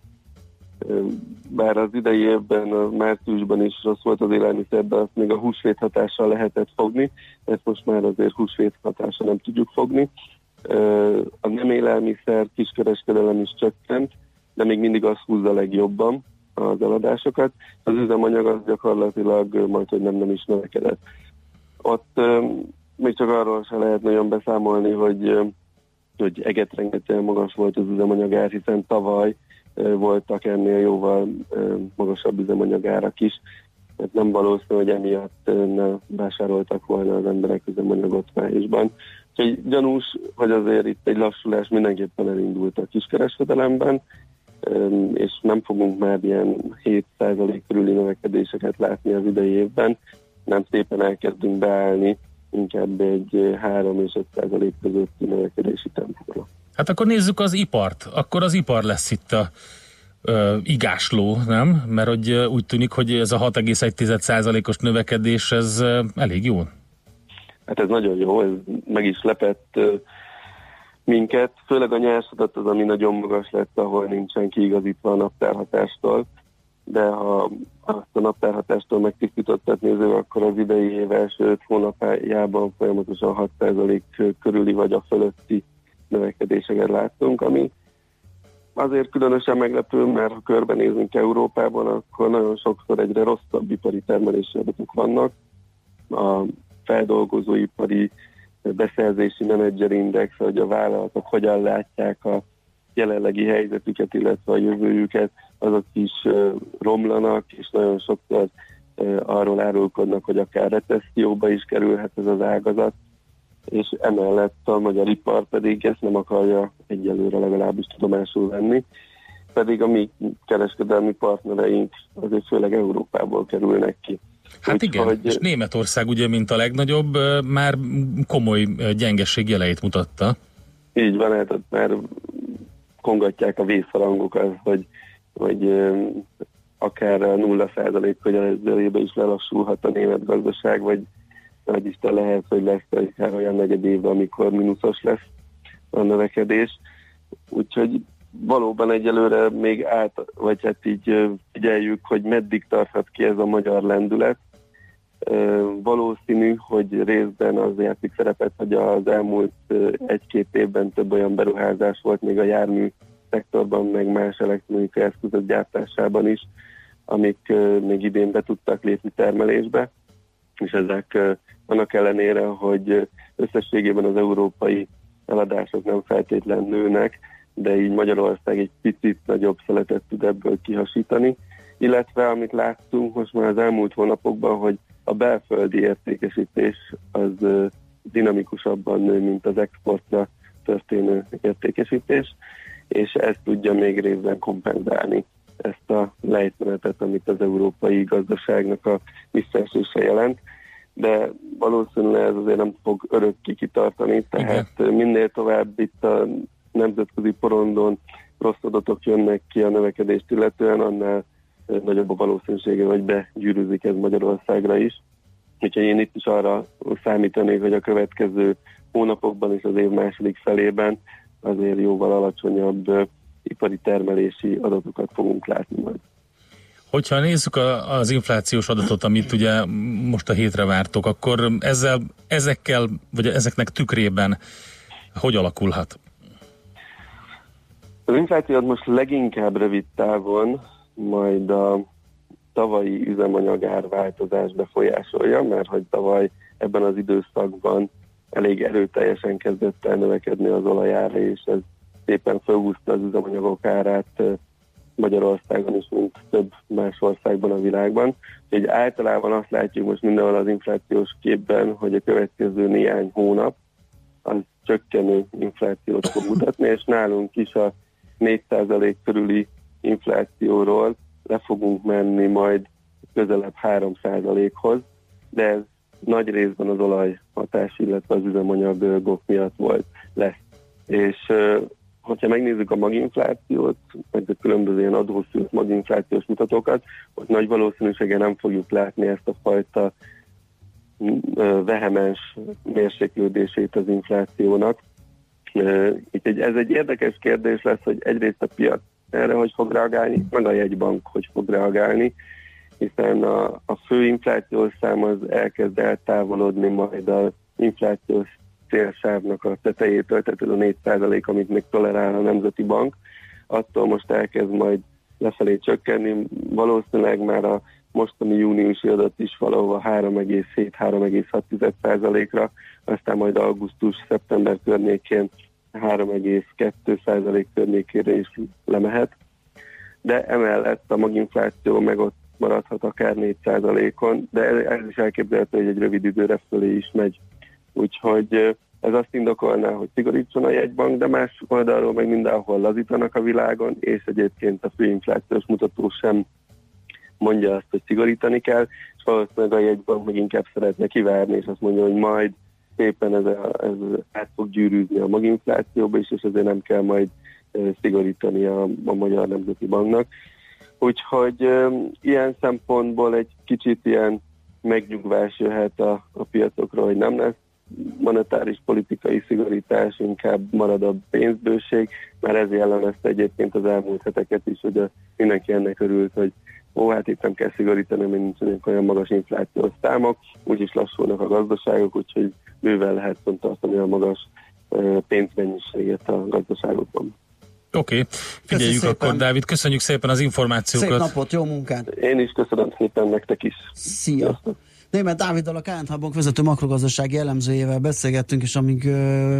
Bár az idei évben, márciusban is rossz volt az élelmiszer, de azt még a húsvét hatással lehetett fogni, ezt most már azért húsvét hatással nem tudjuk fogni. A nem élelmiszer kiskereskedelem is csökkent, de még mindig az húzza legjobban az eladásokat. Az üzemanyag az gyakorlatilag majd, hogy nem, nem is növekedett. Ott még csak arról se lehet nagyon beszámolni, hogy hogy egetrengetően magas volt az üzemanyagár, hiszen tavaly voltak ennél jóval magasabb üzemanyagárak is. Tehát nem valószínű, hogy emiatt ne vásároltak volna az emberek üzemanyagot májusban. Úgyhogy gyanús, hogy azért itt egy lassulás mindenképpen elindult a kiskereskedelemben, és nem fogunk már ilyen 7% körüli növekedéseket látni az idei évben, nem szépen elkezdünk beállni inkább egy 3 és 5 százalék közötti növekedési tempóra. Hát akkor nézzük az ipart. Akkor az ipar lesz itt a ö, igásló, nem? Mert hogy úgy tűnik, hogy ez a 6,1%-os növekedés, ez elég jó. Hát ez nagyon jó, ez meg is lepett minket, főleg a nyersadat az, ami nagyon magas lett, ahol nincsen kiigazítva a naptárhatástól, de ha azt a naptárhatástól megtisztítottat néző, akkor az idei év első 5 hónapjában folyamatosan 6% körüli vagy a fölötti növekedéseket láttunk, ami azért különösen meglepő, mert ha körbenézünk Európában, akkor nagyon sokszor egyre rosszabb ipari termelési adatok vannak. A feldolgozóipari beszerzési menedzserindex, hogy a vállalatok hogyan látják a jelenlegi helyzetüket, illetve a jövőjüket, azok is romlanak, és nagyon sokszor arról árulkodnak, hogy akár recesszióba is kerülhet ez az ágazat, és emellett a magyar ipar pedig ezt nem akarja egyelőre legalábbis tudomásul venni, pedig a mi kereskedelmi partnereink azért főleg Európából kerülnek ki. Hát igen, Úgyhogy- és Németország ugye, mint a legnagyobb, már komoly gyengeség jeleit mutatta. Így van, hát ott már kongatják a vészharangok az, hogy, hogy akár a 0% közelébe is lelassulhat a német gazdaság, vagy nagy Isten lehet, hogy lesz akár olyan negyed évben, amikor mínuszos lesz a növekedés. Úgyhogy valóban egyelőre még át, vagy hát így figyeljük, hogy meddig tarthat ki ez a magyar lendület. Valószínű, hogy részben az játszik szerepet, hogy az elmúlt egy-két évben több olyan beruházás volt még a jármű szektorban, meg más elektronikai eszközök gyártásában is, amik még idén be tudtak lépni termelésbe, és ezek annak ellenére, hogy összességében az európai eladások nem feltétlen nőnek, de így Magyarország egy picit nagyobb szeletet tud ebből kihasítani, illetve amit láttunk most már az elmúlt hónapokban, hogy a belföldi értékesítés az dinamikusabban nő, mint az exportra történő értékesítés, és ez tudja még részben kompenzálni ezt a lejtmenetet, amit az európai gazdaságnak a visszaesése jelent, de valószínűleg ez azért nem fog örökké kitartani, tehát Igen. minél tovább itt a nemzetközi porondon rossz adatok jönnek ki a növekedést illetően, annál nagyobb a valószínűsége, hogy begyűrűzik ez Magyarországra is. Úgyhogy én itt is arra számítanék, hogy a következő hónapokban és az év második felében azért jóval alacsonyabb ipari termelési adatokat fogunk látni majd. Hogyha nézzük a, az inflációs adatot, amit ugye most a hétre vártok, akkor ezzel, ezekkel, vagy ezeknek tükrében hogy alakulhat? Az inflációt most leginkább rövid távon majd a tavalyi üzemanyagár változás befolyásolja, mert hogy tavaly ebben az időszakban elég erőteljesen kezdett el növekedni az olajára, és ez szépen felhúzta az üzemanyagok árát Magyarországon is, mint több más országban a világban. Úgyhogy általában azt látjuk most mindenhol az inflációs képben, hogy a következő néhány hónap az csökkenő inflációt fog mutatni, és nálunk is a 4% körüli inflációról le fogunk menni majd közelebb 3%-hoz, de ez nagy részben az olaj hatás, illetve az üzemanyagok miatt volt, lesz. És hogyha megnézzük a maginflációt, meg a különböző ilyen adószűrt maginflációs mutatókat, ott nagy valószínűséggel nem fogjuk látni ezt a fajta ö, vehemens mérséklődését az inflációnak. Ez egy érdekes kérdés lesz, hogy egyrészt a piac erre hogy fog reagálni, meg a jegybank hogy fog reagálni, hiszen a, a fő inflációs szám az elkezd eltávolodni majd az inflációs célsávnak a tetejétől, tehát ez a 4% amit még tolerál a Nemzeti Bank, attól most elkezd majd lefelé csökkenni, valószínűleg már a mostani júniusi adat is valahol 3,7-3,6%-ra, aztán majd augusztus-szeptember környékén 3,2% környékére is lemehet, de emellett a maginfláció meg ott maradhat akár 4%-on, de ez is elképzelhető, hogy egy rövid időre fölé is megy. Úgyhogy ez azt indokolná, hogy szigorítson a jegybank, de más oldalról meg mindenhol lazítanak a világon, és egyébként a főinflációs mutató sem mondja azt, hogy szigorítani kell, és valószínűleg a jegybank meg inkább szeretne kivárni, és azt mondja, hogy majd szépen ez, a, ez át fog gyűrűzni a maginflációba is, és ezért nem kell majd szigorítani a, a Magyar Nemzeti Banknak. Úgyhogy ilyen szempontból egy kicsit ilyen megnyugvás jöhet a, a piacokra, hogy nem lesz monetáris politikai szigorítás, inkább marad a pénzbőség, mert ez jellemezte egyébként az elmúlt heteket is, hogy a, mindenki ennek örült, hogy ó, hát itt nem kell szigorítani, mert nincsenek olyan magas inflációs számok, úgyis lassulnak a gazdaságok, úgyhogy bőven lehet tartani a magas pénzmennyiséget a gazdaságokban. Oké, okay. figyeljük Köszi akkor, szépen. Dávid. Köszönjük szépen az Szép információkat. napot, jó munkát! Én is köszönöm szépen nektek is. Szia! Német Dáviddal a KNH Bank vezető makrogazdasági elemzőjével beszélgettünk, és amíg ö,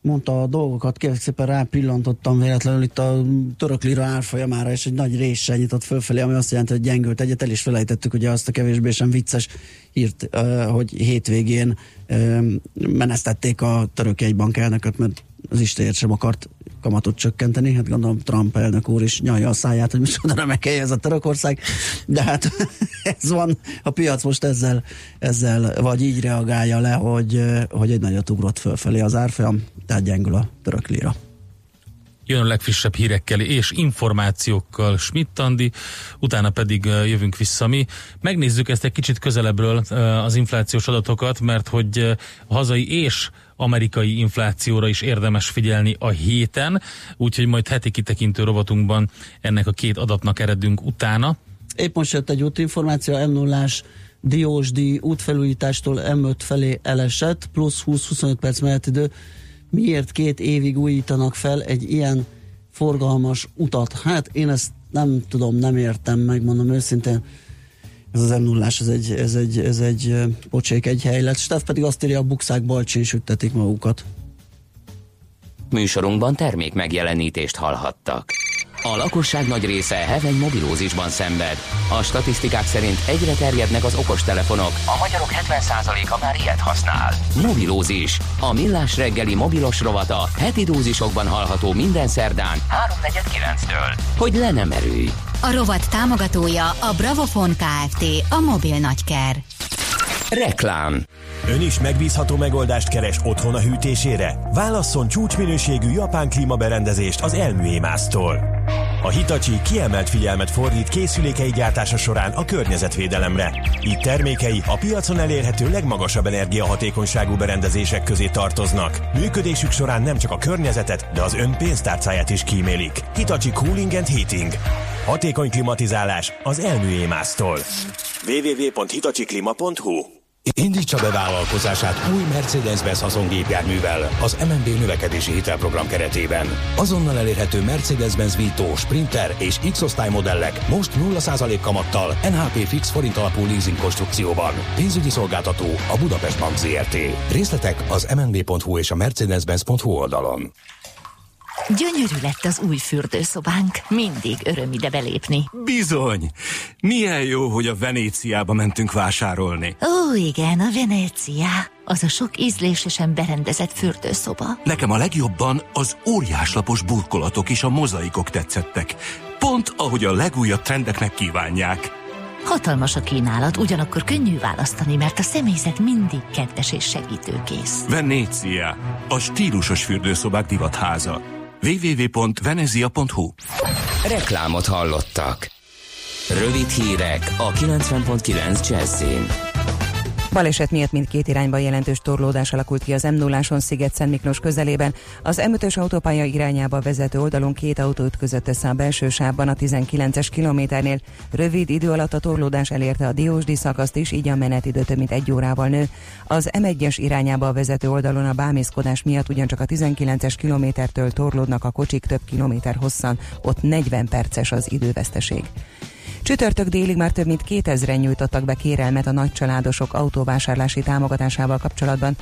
mondta a dolgokat, kérlek szépen rápillantottam véletlenül itt a török lira árfolyamára, és egy nagy réssel nyitott fölfelé, ami azt jelenti, hogy gyengült egyet, el is felejtettük ugye azt a kevésbé sem vicces hírt, ö, hogy hétvégén ö, menesztették a török jegybank elnököt, mert az Istenért sem akart kamatot csökkenteni, hát gondolom Trump elnök úr is nyalja a száját, hogy micsoda remek ez a Törökország, de hát ez van, a piac most ezzel, ezzel vagy így reagálja le, hogy, hogy egy nagyot ugrott fölfelé az árfolyam, tehát gyengül a török lira. Jön a legfrissebb hírekkel és információkkal Schmidt Andi, utána pedig jövünk vissza mi. Megnézzük ezt egy kicsit közelebbről az inflációs adatokat, mert hogy a hazai és amerikai inflációra is érdemes figyelni a héten, úgyhogy majd heti kitekintő rovatunkban ennek a két adatnak eredünk utána. Épp most jött egy útinformáció, m 0 Diósdi útfelújítástól M5 felé elesett, plusz 20-25 perc menetidő. Miért két évig újítanak fel egy ilyen forgalmas utat? Hát én ezt nem tudom, nem értem, megmondom őszintén. Ez az m 0 ez egy, ez egy, ez egy pocsék egy hely lett. Steff pedig azt írja, a bukszák balcsin süttetik magukat. Műsorunkban termék megjelenítést hallhattak. A lakosság nagy része heveny mobilózisban szenved. A statisztikák szerint egyre terjednek az okostelefonok. A magyarok 70%-a már ilyet használ. Mobilózis. A millás reggeli mobilos rovata heti dózisokban hallható minden szerdán 3.49-től. Hogy le nem erőj. A rovat támogatója a Bravofon Kft. A mobil nagyker. Reklám. Ön is megbízható megoldást keres otthon a hűtésére? Válasszon csúcsminőségű japán klímaberendezést az Elműémásztól. A Hitachi kiemelt figyelmet fordít készülékei gyártása során a környezetvédelemre. Így termékei a piacon elérhető legmagasabb energiahatékonyságú berendezések közé tartoznak. Működésük során nem csak a környezetet, de az ön pénztárcáját is kímélik. Hitachi Cooling and Heating. Hatékony klimatizálás az Elműémásztól. www.hitachiclima.hu Indítsa be vállalkozását új Mercedes-Benz haszongépjárművel az MNB növekedési hitelprogram keretében. Azonnal elérhető Mercedes-Benz Vito, Sprinter és X-osztály modellek most 0% kamattal NHP fix forint alapú leasing konstrukcióban. Pénzügyi szolgáltató a Budapest Bank ZRT. Részletek az mnb.hu és a mercedes-benz.hu oldalon. Gyönyörű lett az új fürdőszobánk. Mindig öröm ide belépni. Bizony. Milyen jó, hogy a Venéciába mentünk vásárolni. Ó, igen, a Venécia. Az a sok ízlésesen berendezett fürdőszoba. Nekem a legjobban az óriáslapos burkolatok és a mozaikok tetszettek. Pont ahogy a legújabb trendeknek kívánják. Hatalmas a kínálat, ugyanakkor könnyű választani, mert a személyzet mindig kedves és segítőkész. Venécia. A stílusos fürdőszobák divatháza. www.venezia.hu Reklámot hallottak. Rövid hírek a 90.9 Jazzin. Baleset miatt mindkét irányban jelentős torlódás alakult ki az m 0 sziget Szent Miklós közelében. Az M5-ös autópálya irányába vezető oldalon két autó ütközött össze a belső sávban a 19-es kilométernél. Rövid idő alatt a torlódás elérte a Diósdi szakaszt is, így a menetidő több mint egy órával nő. Az M1-es irányába vezető oldalon a bámészkodás miatt ugyancsak a 19-es kilométertől torlódnak a kocsik több kilométer hosszan, ott 40 perces az időveszteség. Csütörtök délig már több mint 2000-en nyújtottak be kérelmet a nagycsaládosok autóvásárlási támogatásával kapcsolatban.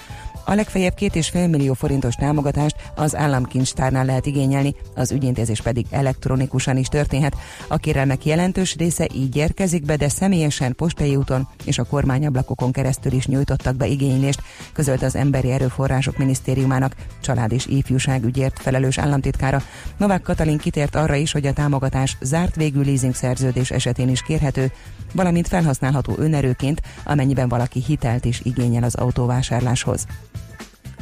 A legfeljebb két és fél millió forintos támogatást az államkincstárnál lehet igényelni, az ügyintézés pedig elektronikusan is történhet. A kérelmek jelentős része így érkezik be, de személyesen postai úton és a kormányablakokon keresztül is nyújtottak be igénylést, közölte az Emberi Erőforrások Minisztériumának család és ifjúságügyért felelős államtitkára. Novák Katalin kitért arra is, hogy a támogatás zárt végű leasing szerződés esetén is kérhető, valamint felhasználható önerőként, amennyiben valaki hitelt is igényel az autóvásárláshoz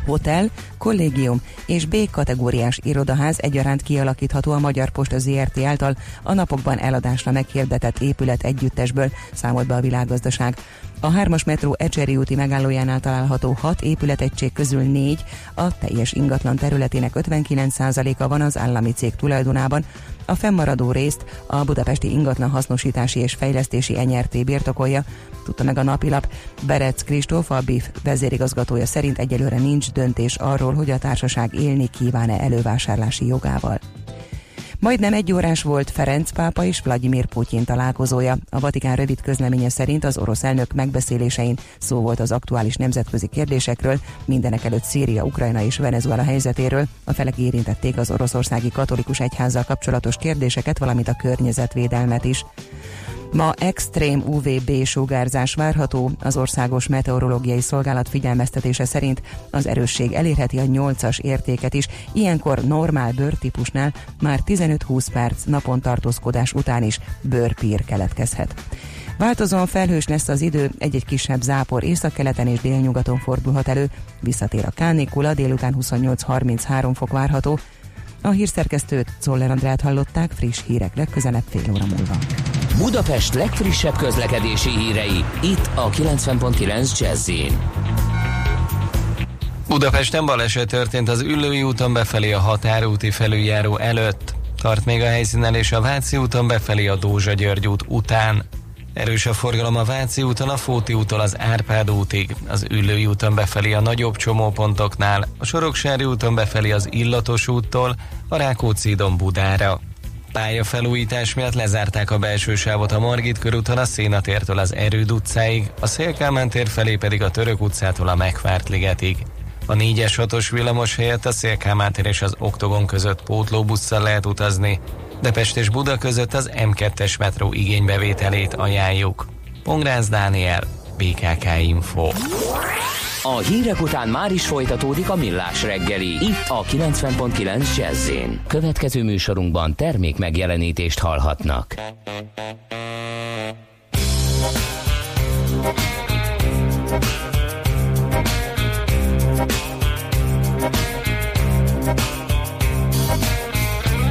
hotel, kollégium és B-kategóriás irodaház egyaránt kialakítható a Magyar Posta ZRT által a napokban eladásra meghirdetett épület együttesből, számolt be a világgazdaság. A 3-as metró Ecseri úti megállójánál található 6 épületegység közül 4, a teljes ingatlan területének 59%-a van az állami cég tulajdonában, a fennmaradó részt a Budapesti Ingatlan Hasznosítási és Fejlesztési NRT birtokolja, tudta meg a napilap. Berec Kristóf, a BIF vezérigazgatója szerint egyelőre nincs döntés arról, hogy a társaság élni kíván-e elővásárlási jogával. Majdnem egy órás volt Ferenc pápa és Vladimir Putyin találkozója. A Vatikán rövid közleménye szerint az orosz elnök megbeszélésein szó volt az aktuális nemzetközi kérdésekről, mindenek előtt Szíria, Ukrajna és Venezuela helyzetéről. A felek érintették az oroszországi katolikus egyházzal kapcsolatos kérdéseket, valamint a környezetvédelmet is. Ma extrém UVB sugárzás várható, az Országos Meteorológiai Szolgálat figyelmeztetése szerint az erősség elérheti a 8-as értéket is, ilyenkor normál bőrtípusnál már 15-20 perc napon tartózkodás után is bőrpír keletkezhet. Változóan felhős lesz az idő, egy-egy kisebb zápor északkeleten és délnyugaton fordulhat elő, visszatér a kánikula, délután 28-33 fok várható. A hírszerkesztőt Czoller Andrát hallották, friss hírek legközelebb fél óra múlva. Budapest legfrissebb közlekedési hírei, itt a 90.9 jazz Budapesten baleset történt az Üllői úton befelé a határúti felüljáró előtt. Tart még a helyszínen és a Váci úton befelé a Dózsa György út után. Erős a forgalom a Váci úton, a Fóti úton az Árpád útig, az Üllői úton befelé a nagyobb csomópontoknál, a Soroksári úton befelé az Illatos úttól, a Rákóczi Budára. Pályafelújítás miatt lezárták a belső sávot a Margit körúton a Szénatértől az Erőd utcáig, a Szélkámán tér felé pedig a Török utcától a Megvárt ligetig. A 4-es 6-os villamos helyett a Szélkámán tér és az Oktogon között pótlóbusszal lehet utazni, de Pest és Buda között az M2-es metró igénybevételét ajánljuk. Pongrász Dániel, BKK Info. A hírek után már is folytatódik a millás reggeli, itt a 90.9 jazz Következő műsorunkban termék megjelenítést hallhatnak.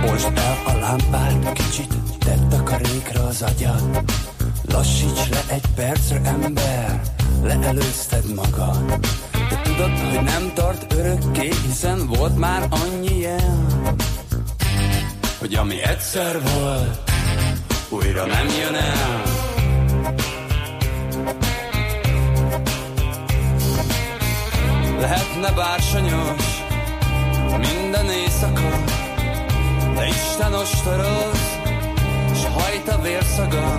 Most el a lámpát, kicsit tett a karékra az agyad. Lassíts le egy percre, ember, leelőzted magad. De tudod, hogy nem tart örökké, hiszen volt már annyi jel, hogy ami egyszer volt, újra nem jön el. Lehetne bársonyos minden éjszaka, de Isten ostoroz, s hajt a vérszaga,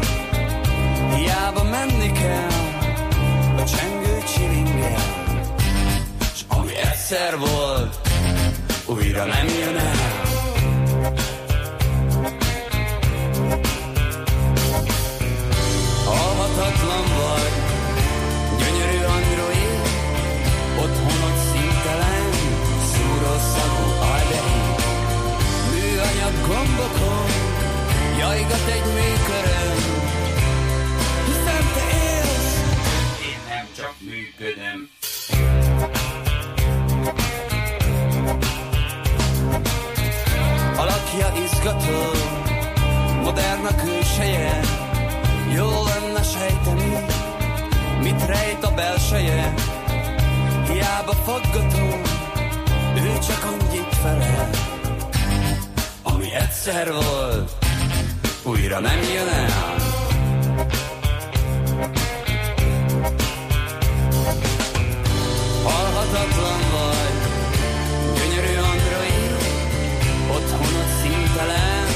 hiába menni kell a csengő csilingel, s ami egyszer volt, újra nem jön el. Halhatatlan vagy, műanyag gombokon, jajgat egy műköröm, hiszen te élsz, én nem csak működöm. Alakja izgató, modern a külseje, jó lenne sejteni, mit rejt a belseje. Hiába faggató, ő csak annyit felel, egyszer volt, újra nem jön el. Halhatatlan vagy, gyönyörű android, otthonod szintelen,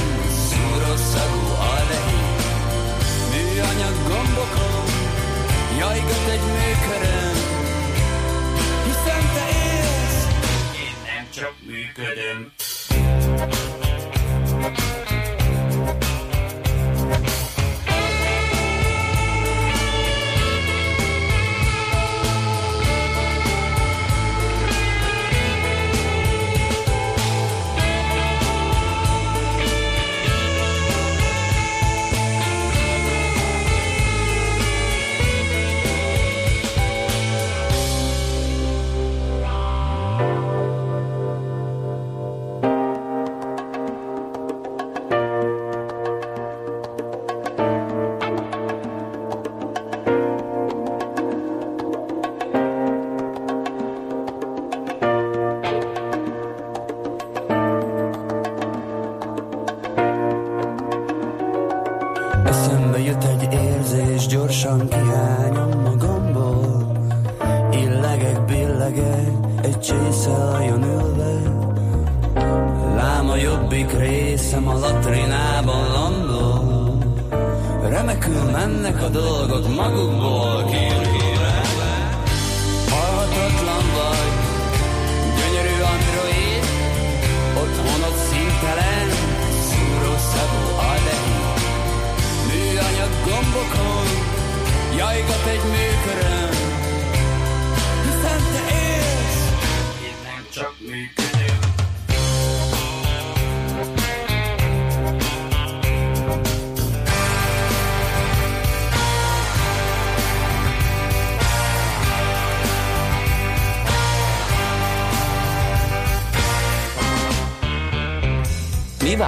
szúrószagú aldehid. Műanyag gombokon, jajgat egy műkörön, hiszen te élsz, én nem csak működöm.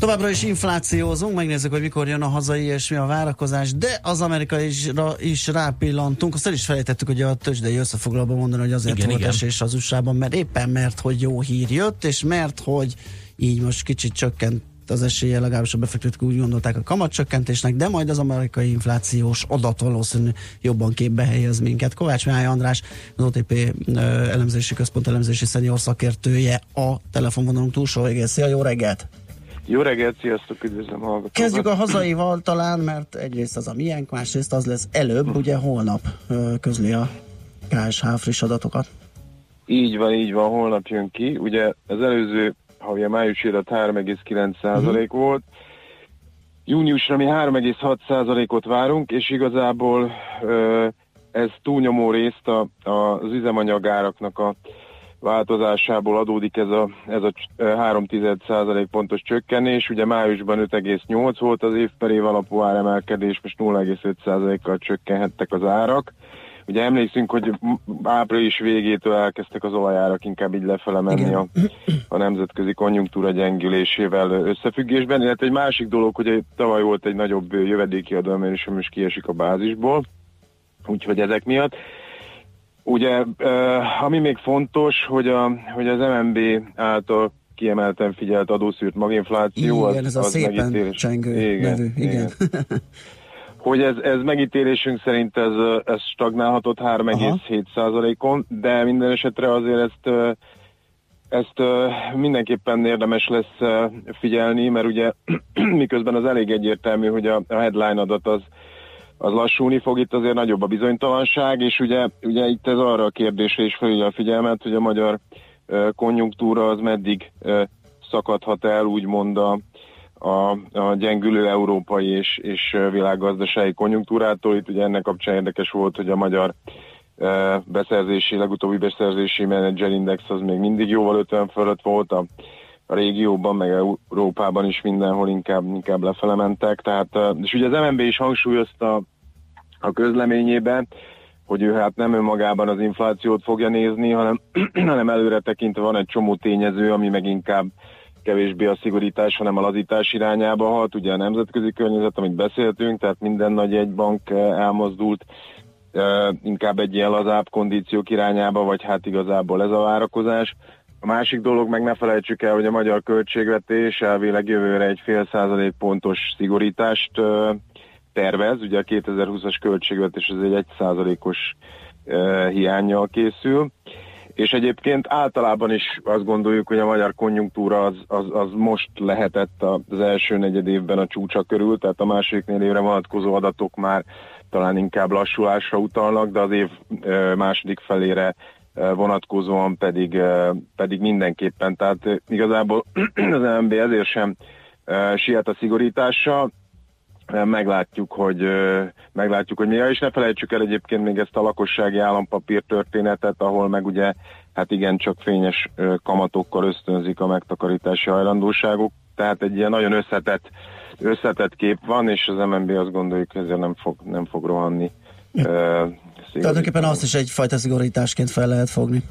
Továbbra is inflációzunk, megnézzük, hogy mikor jön a hazai és mi a várakozás, de az amerikai is, is rápillantunk. Azt el is felejtettük, hogy a tőzsdei összefoglalóban mondani, hogy azért Igen, volt igen. esés az USA-ban, mert éppen mert, hogy jó hír jött, és mert, hogy így most kicsit csökkent az esélye, legalábbis a befektetők úgy gondolták a kamatcsökkentésnek, de majd az amerikai inflációs adat valószínű jobban képbe helyez minket. Kovács Máj András, az OTP elemzési központ elemzési szenior szakértője a telefonvonalunk túlsó végén. Szia, jó reggelt! Jó reggelt, sziasztok, üdvözlöm hallgatókat. Kezdjük a hazaival talán, mert egyrészt az a miénk, másrészt az lesz előbb, ugye holnap közli a KSH friss adatokat. Így van, így van, holnap jön ki. Ugye az előző havi a május élet 3,9% volt. Júniusra mi 3,6%-ot várunk, és igazából ez túlnyomó részt a, a, az üzemanyagáraknak a változásából adódik ez a, ez a 3,1% pontos csökkenés. Ugye májusban 5,8 volt az év per év alapú áremelkedés, most 0,5%-kal csökkenhettek az árak. Ugye emlékszünk, hogy április végétől elkezdtek az olajárak inkább így lefele menni a, a nemzetközi konjunktúra gyengülésével összefüggésben, illetve egy másik dolog, hogy tavaly volt egy nagyobb jövedéki adóemelés, ami most kiesik a bázisból, úgyhogy ezek miatt. Ugye, ami még fontos, hogy, a, hogy az MNB által kiemelten figyelt adószűrt maginfláció, Igen, ez a szépen megítélés- csengő nevű, igen. hogy ez, ez megítélésünk szerint ez, ez stagnálhatott 3,7%-on, de minden esetre azért ezt, ezt mindenképpen érdemes lesz figyelni, mert ugye miközben az elég egyértelmű, hogy a headline adat az, az lassulni fog, itt azért nagyobb a bizonytalanság, és ugye, ugye itt ez arra a kérdésre is felügye a figyelmet, hogy a magyar konjunktúra az meddig szakadhat el, úgymond a, a, a gyengülő európai és, és világgazdasági konjunktúrától. Itt ugye ennek kapcsán érdekes volt, hogy a magyar beszerzési, legutóbbi beszerzési menedzserindex az még mindig jóval 50 fölött volt, a, a régióban, meg Európában is mindenhol inkább, inkább lefele mentek. Tehát, és ugye az MNB is hangsúlyozta a közleményében, hogy ő hát nem önmagában az inflációt fogja nézni, hanem, hanem előre tekintve van egy csomó tényező, ami meg inkább kevésbé a szigorítás, hanem a lazítás irányába hat. Ugye a nemzetközi környezet, amit beszéltünk, tehát minden nagy egybank eh, elmozdult inkább egy ilyen lazább kondíciók irányába, vagy hát igazából ez a várakozás. A másik dolog, meg ne felejtsük el, hogy a magyar költségvetés elvileg jövőre egy fél százalék pontos szigorítást tervez. Ugye a 2020-as költségvetés az egy egy százalékos hiányjal készül. És egyébként általában is azt gondoljuk, hogy a magyar konjunktúra az, az, az most lehetett az első negyed évben a csúcsa körül, tehát a második négy évre vonatkozó adatok már talán inkább lassulásra utalnak, de az év második felére vonatkozóan pedig, pedig mindenképpen. Tehát igazából az MNB ezért sem siet a szigorítással, meglátjuk, hogy meglátjuk, hogy mi. Ja, és ne felejtsük el egyébként még ezt a lakossági állampapír történetet, ahol meg ugye hát igen csak fényes kamatokkal ösztönzik a megtakarítási hajlandóságok. Tehát egy ilyen nagyon összetett, összetett kép van, és az MNB azt gondoljuk, ezért nem fog, nem fog rohanni. Tulajdonképpen azt is egyfajta szigorításként fel lehet fogni.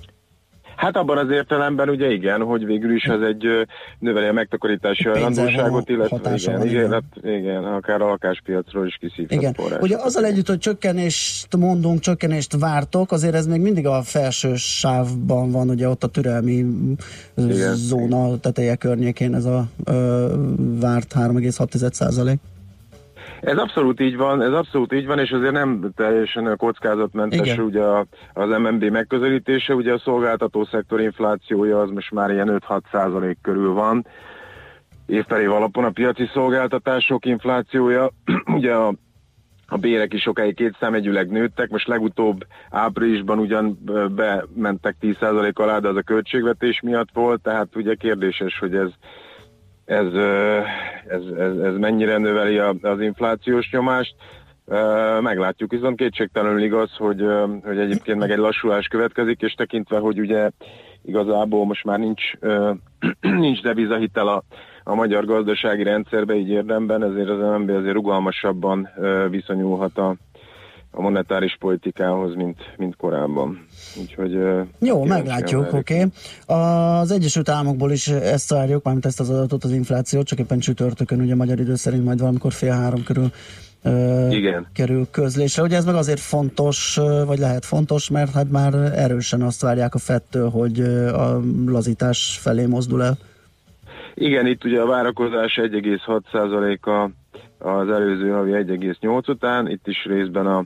Hát abban az értelemben ugye igen, hogy végül is ez egy növeli a megtakarítási hajlandóságot, illetve igen, van, igen, igen. hát, igen, akár a lakáspiacról is kiszívhat Igen. forrás. Ugye azzal együtt, hogy csökkenést mondunk, csökkenést vártok, azért ez még mindig a felső sávban van, ugye ott a türelmi Igen. zóna teteje környékén ez a ö, várt 3,6 százalék. Ez abszolút így van, ez abszolút így van, és azért nem teljesen kockázatmentes Igen. ugye az MNB megközelítése, ugye a szolgáltató szektor inflációja az most már ilyen 5-6 százalék körül van, évperév alapon a piaci szolgáltatások inflációja, ugye a a bérek is sokáig kétszámegyűleg nőttek, most legutóbb áprilisban ugyan bementek 10% alá, de az a költségvetés miatt volt, tehát ugye kérdéses, hogy ez, ez, ez, ez, ez mennyire növeli az inflációs nyomást. Meglátjuk, viszont kétségtelenül igaz, hogy, hogy egyébként meg egy lassulás következik, és tekintve, hogy ugye igazából most már nincs, nincs devizahitel a, a magyar gazdasági rendszerbe, így érdemben, ezért az MNB azért rugalmasabban viszonyulhat a, a monetáris politikához, mint, mint korábban. Úgyhogy, Jó, meglátjuk, oké. Okay. Az Egyesült Államokból is ezt várjuk, mármint ezt az adatot, az inflációt, csak éppen csütörtökön, ugye magyar idő szerint majd valamikor fél három körül ö, Igen. kerül közlésre. Ugye ez meg azért fontos, vagy lehet fontos, mert hát már erősen azt várják a fettől, hogy a lazítás felé mozdul el. Igen, itt ugye a várakozás 1,6%-a az előző havi 1,8 után, itt is részben a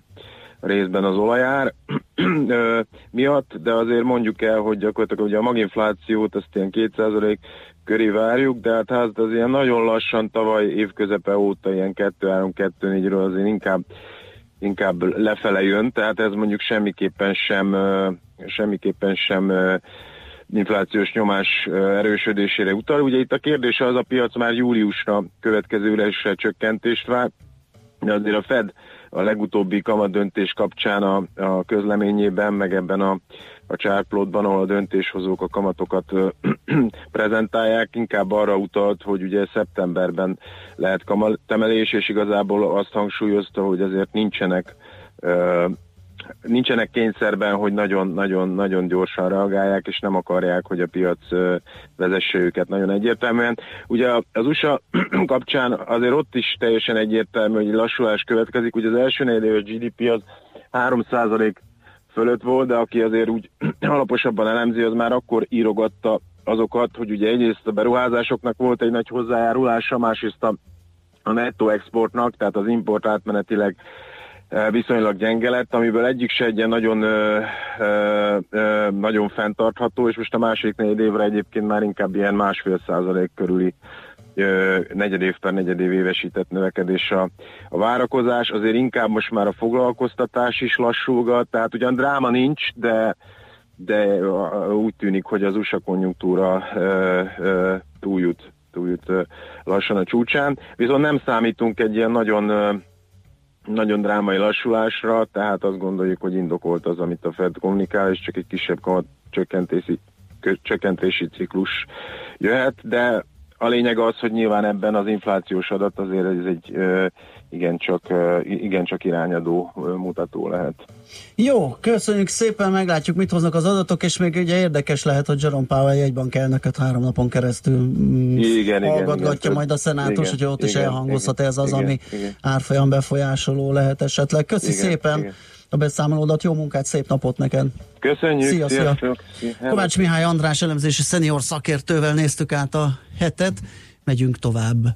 részben az olajár. Miatt, de azért mondjuk el, hogy gyakorlatilag ugye a maginflációt azt ilyen 2% köré várjuk, de hát az, az ilyen nagyon lassan tavaly évközepe óta ilyen 2-3-2-4-ről azért inkább inkább lefele jön, tehát ez mondjuk semmiképpen sem semmiképpen sem inflációs nyomás erősödésére utal. Ugye itt a kérdés az, a piac már júliusra következő ülésre csökkentést vár, de azért a Fed a legutóbbi kamadöntés kapcsán a, a közleményében, meg ebben a, a csárplótban, ahol a döntéshozók a kamatokat prezentálják, inkább arra utalt, hogy ugye szeptemberben lehet kamatemelés, és igazából azt hangsúlyozta, hogy azért nincsenek nincsenek kényszerben, hogy nagyon-nagyon-nagyon gyorsan reagálják, és nem akarják, hogy a piac vezesse őket nagyon egyértelműen. Ugye az USA kapcsán azért ott is teljesen egyértelmű, hogy lassulás következik. Ugye az első negyedéves GDP az 3% fölött volt, de aki azért úgy alaposabban elemzi, az már akkor írogatta azokat, hogy ugye egyrészt a beruházásoknak volt egy nagy hozzájárulása, másrészt a, a netto exportnak, tehát az import átmenetileg viszonylag gyenge lett, amiből egyik se egy nagyon, ö, ö, ö, nagyon fenntartható, és most a másik négy évre egyébként már inkább ilyen másfél százalék körüli negyedév per negyedév évesített növekedés a, a várakozás. Azért inkább most már a foglalkoztatás is lassulgat, tehát ugyan dráma nincs, de de úgy tűnik, hogy az USA konjunktúra ö, ö, túljut, túljut ö, lassan a csúcsán. Viszont nem számítunk egy ilyen nagyon nagyon drámai lassulásra, tehát azt gondoljuk, hogy indokolt az, amit a Fed kommunikál, és csak egy kisebb kamat csökkentési, csökkentési ciklus jöhet, de a lényeg az, hogy nyilván ebben az inflációs adat azért ez egy igencsak, igencsak irányadó mutató lehet. Jó, köszönjük szépen, meglátjuk, mit hoznak az adatok, és még ugye érdekes lehet, hogy Jerome Powell jegybank elnököt három napon keresztül mm, Igen, hallgatgatja igen. majd a szenátus, Igen, hogy ott is igen, elhangozhat igen, ez az, igen, ami igen. árfolyam befolyásoló lehet esetleg. Köszi Igen, szépen igen. a beszámolódat, jó munkát, szép napot neked! Köszönjük, Szia, szia. Szia. Kovács Mihály András elemzési szenior szakértővel néztük át a hetet, megyünk tovább.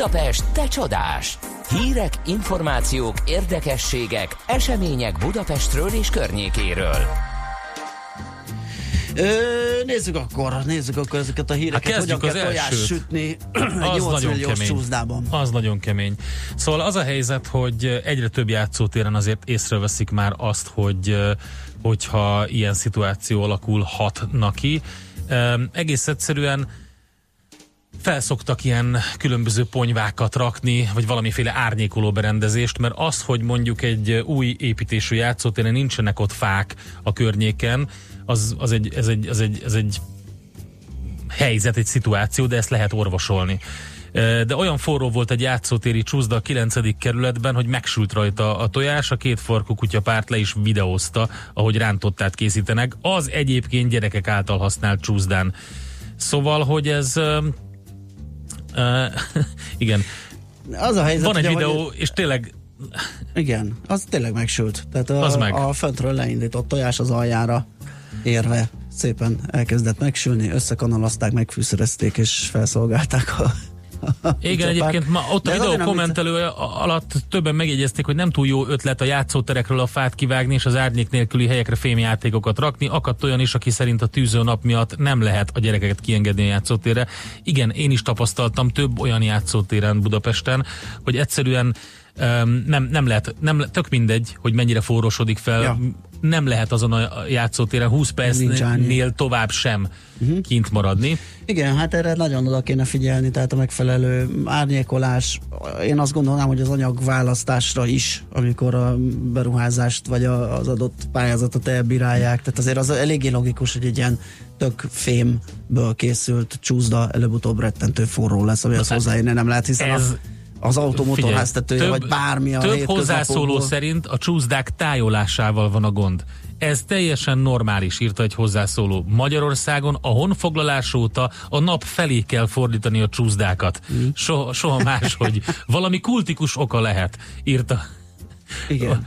Budapest, te csodás! Hírek, információk, érdekességek, események Budapestről és környékéről. Ö, nézzük akkor, nézzük akkor ezeket a híreket. Hát kezdjük Hogyan az kell tojás elsőt. sütni Az 8 nagyon milliós kemény. csúszdában. Az nagyon kemény. Szóval az a helyzet, hogy egyre több játszótéren azért észreveszik már azt, hogy hogyha ilyen szituáció alakulhatna ki. Egész egyszerűen felszoktak ilyen különböző ponyvákat rakni, vagy valamiféle árnyékoló berendezést, mert az, hogy mondjuk egy új építésű játszótéren nincsenek ott fák a környéken, az, az, egy, ez, egy, az, egy, ez egy helyzet, egy szituáció, de ezt lehet orvosolni. De olyan forró volt egy játszótéri csúszda a 9. kerületben, hogy megsült rajta a tojás, a két farkú kutya párt le is videózta, ahogy rántottát készítenek. Az egyébként gyerekek által használt csúszdán. Szóval, hogy ez... Igen. Az a helyzet, Van egy ugye, videó, hogy- és tényleg Igen, az tényleg megsült. Tehát a, Az meg. a föntről leindított tojás az aljára érve szépen elkezdett megsülni, összekanalazták, megfűszerezték és felszolgálták a Igen, egyébként ma ott a videó kommentelő alatt többen megjegyezték, hogy nem túl jó ötlet a játszóterekről a fát kivágni és az árnyék nélküli helyekre fémjátékokat rakni. Akadt olyan is, aki szerint a tűző nap miatt nem lehet a gyerekeket kiengedni a játszótérre. Igen, én is tapasztaltam több olyan játszótéren Budapesten, hogy egyszerűen nem, nem lehet, nem, tök mindegy, hogy mennyire forrósodik fel, Ja. Nem lehet azon a játszótéren 20 Nincs árnyék. percnél tovább sem Mhm. kint maradni. Igen, hát erre nagyon oda kéne figyelni, tehát a megfelelő árnyékolás. Én azt gondolnám, hogy az anyagválasztásra is, amikor a beruházást vagy a, az adott pályázatot elbírálják. Tehát azért az eléggé logikus, hogy egy ilyen tök fémből készült csúszda előbb-utóbb rettentő forró lesz, ami az hozzáérni nem lehet, hiszen ez- ez, az automotorháztetője, vagy bármi a Több hozzászóló szerint a csúszdák tájolásával van a gond. Ez teljesen normális, írta egy hozzászóló. Magyarországon a honfoglalás óta a nap felé kell fordítani a csúszdákat. Soha, soha máshogy. Valami kultikus oka lehet, írta. Igen.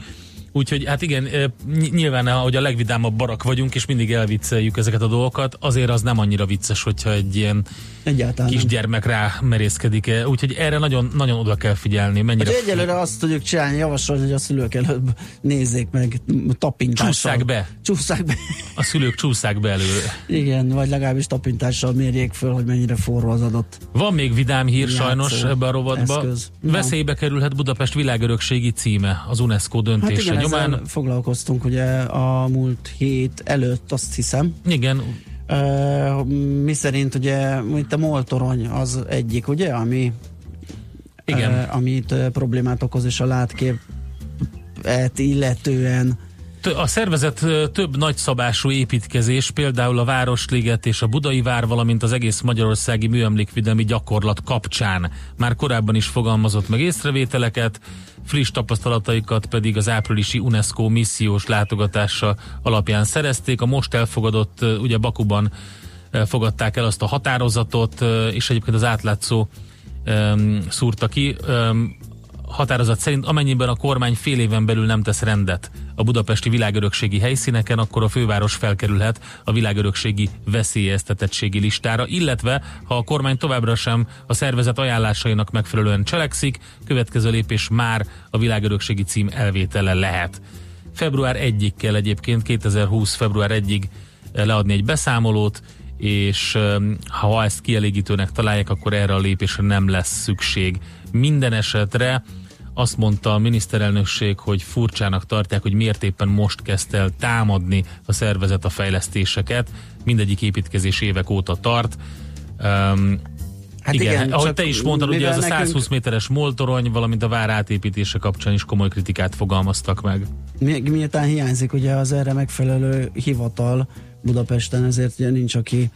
Úgyhogy hát igen, ny- nyilván, hogy a legvidámabb barak vagyunk, és mindig elvicceljük ezeket a dolgokat, azért az nem annyira vicces, hogyha egy ilyen Egyáltalán nem. kisgyermek rá merészkedik. eh, Úgyhogy erre nagyon, nagyon oda kell figyelni. Mennyire Hát egyelőre azt tudjuk csinálni, javasolni, hogy a szülők előbb nézzék meg tapintással. Csússzák be. Csúszák be. A szülők csúszák be elő. Igen, vagy legalábbis tapintással mérjék föl, hogy mennyire forró az adott. Van még vidám hír Játszó sajnos ebbe a rovatba. eszköz. Veszélybe kerülhet Budapest világörökségi címe az UNESCO Hát döntése igen, nyomán. foglalkoztunk ugye a múlt hét előtt, azt hiszem. Igen, Uh, mi szerint ugye, mint a moltorony az egyik, ugye, ami Igen. Uh, amit uh, problémát okoz, és a látképet illetően T- A szervezet több nagyszabású építkezés, például a Városliget és a Budai Vár, valamint az egész magyarországi műemlékvédelmi gyakorlat kapcsán már korábban is fogalmazott meg észrevételeket, friss tapasztalataikat pedig az áprilisi UNESCO missziós látogatása alapján szerezték. A most elfogadott, ugye Bakuban fogadták el azt a határozatot, és egyébként az átlátszó öm, szúrta ki. Öm, határozat szerint amennyiben a kormány fél éven belül nem tesz rendet a budapesti világörökségi helyszíneken, akkor a főváros felkerülhet a világörökségi veszélyeztetettségi listára, illetve ha a kormány továbbra sem a szervezet ajánlásainak megfelelően cselekszik, következő lépés már a világörökségi cím elvétele lehet. Február 1-ig kell egyébként, 2020. február 1-ig leadni egy beszámolót, és öm, ha ezt kielégítőnek találják, akkor erre a lépésre nem lesz szükség. Minden esetre azt mondta a miniszterelnökség, hogy furcsának tartják, hogy miért éppen most kezdte el támadni a szervezet a fejlesztéseket. Mindegyik építkezés évek óta tart. Um, Hát igen, igen, ahogy te is mondtad, ugye ez a mivel 120 nekünk- méteres moltorony, valamint a vár átépítése kapcsán is komoly kritikát fogalmaztak meg. Mi, miután hiányzik ugye az erre megfelelő hivatal Budapesten, ezért ugye nincs, aki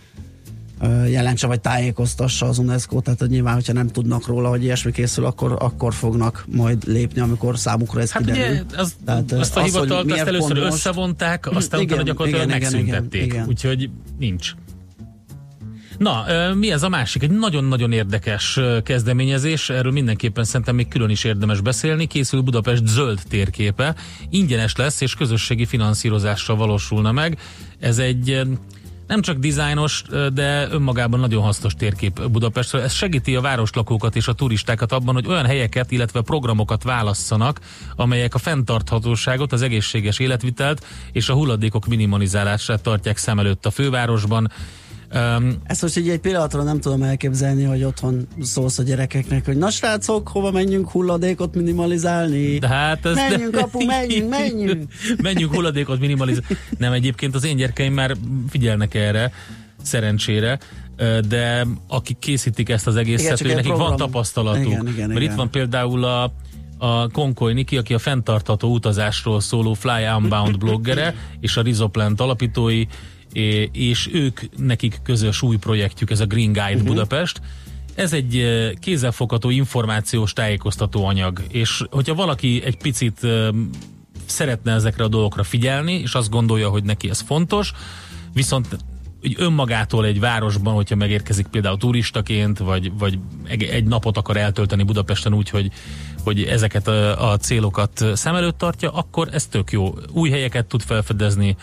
jelentse vagy tájékoztassa az UNESCO, tehát hogy nyilván, hogyha nem tudnak róla, hogy ilyesmi készül, akkor, akkor fognak majd lépni, amikor számukra ez Hát kiderül. ugye az, Tehát, azt a az, hivatalt azt először most- összevonták, aztán Igen, utána gyakorlatilag igen, megszüntették. igen, igen. Úgyhogy nincs. Na, mi ez a másik? Egy nagyon-nagyon érdekes kezdeményezés, erről mindenképpen szerintem még külön is érdemes beszélni. Készül Budapest zöld térképe, ingyenes lesz és közösségi finanszírozással valósulna meg. Ez egy nem csak dizájnos, de önmagában nagyon hasznos térkép Budapestről. Ez segíti a városlakókat és a turistákat abban, hogy olyan helyeket, illetve programokat válasszanak, amelyek a fenntarthatóságot, az egészséges életvitelt és a hulladékok minimalizálását tartják szem előtt a fővárosban. Um, Ezt most így egy pillanatra nem tudom elképzelni, hogy otthon szólsz a gyerekeknek, hogy na srácok, hova menjünk hulladékot minimalizálni? De hát ez menjünk, de... apu, menjünk, menjünk! menjünk hulladékot minimalizálni. Nem, egyébként az én gyerekeim már figyelnek erre, szerencsére, de akik készítik ezt az egészet, Igen, nekik van tapasztalatuk. Igen, igen, Mert igen. itt van például a a Konkoly Niki, aki a fenntartható utazásról szóló Fly Unbound bloggere, és a Rizoplant alapítói, és ők, nekik közös új projektjük, ez a Green Guide uh-huh. Budapest. Ez egy eh, kézzelfogható információs tájékoztató anyag, és hogyha valaki egy picit eh, szeretne ezekre a dolgokra figyelni, és azt gondolja, hogy neki ez fontos, viszont hogy önmagától egy városban, hogyha megérkezik például turistaként, vagy, vagy egy, napot akar eltölteni Budapesten úgy, hogy, hogy ezeket a, a célokat szem előtt tartja, akkor ez tök jó. Új helyeket tud felfedezni,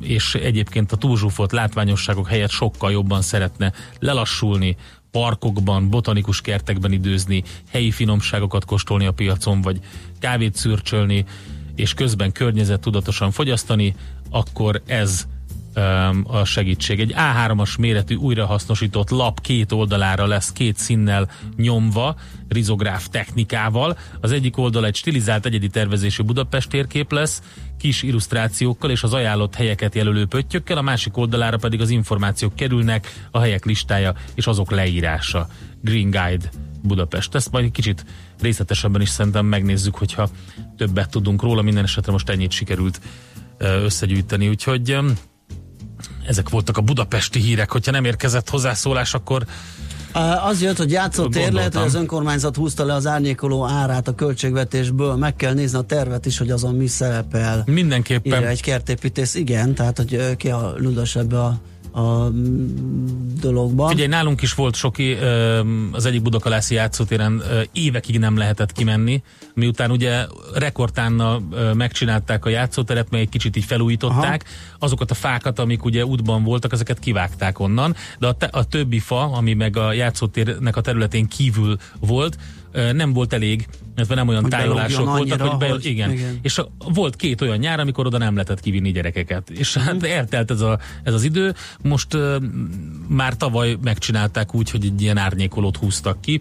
és egyébként a túlzsúfolt látványosságok helyett sokkal jobban szeretne lelassulni, parkokban, botanikus kertekben időzni, helyi finomságokat kóstolni a piacon, vagy kávét szürcsölni, és közben környezettudatosan fogyasztani, akkor ez a segítség. Egy A3-as méretű újrahasznosított lap két oldalára lesz két színnel nyomva, rizográf technikával. Az egyik oldal egy stilizált egyedi tervezésű Budapest térkép lesz, kis illusztrációkkal és az ajánlott helyeket jelölő pöttyökkel, a másik oldalára pedig az információk kerülnek, a helyek listája és azok leírása. Green Guide Budapest. Ezt majd egy kicsit részletesebben is szerintem megnézzük, hogyha többet tudunk róla. Minden esetre most ennyit sikerült összegyűjteni, úgyhogy ezek voltak a budapesti hírek. Hogyha nem érkezett hozzászólás, akkor Az jött, hogy játszott tér, lehet, hogy az önkormányzat húzta le az árnyékoló árát a költségvetésből, meg kell nézni a tervet is, hogy azon mi szerepel. Mindenképpen. Írja egy kertépítész, igen, tehát hogy ki a ludas ebbe a, a mm, dologban. Figyelj, nálunk is volt sok ö, az egyik Budakalászi játszótéren évekig nem lehetett kimenni, miután ugye rekordtánnal megcsinálták a játszóteret, meg egy kicsit így felújították, Aha. azokat a fákat, amik ugye útban voltak, ezeket kivágták onnan, de a, te, a többi fa, ami meg a játszótérnek a területén kívül volt, nem volt elég, illetve nem olyan Hogy tájolások voltak, annyira, hogy, be, hogy- igen. igen. És a, volt két olyan nyár, amikor oda nem lehetett kivinni gyerekeket. És hát eltelt ez, a, ez az idő. Most uh, már tavaly megcsinálták úgy, hogy egy ilyen árnyékolót húztak ki.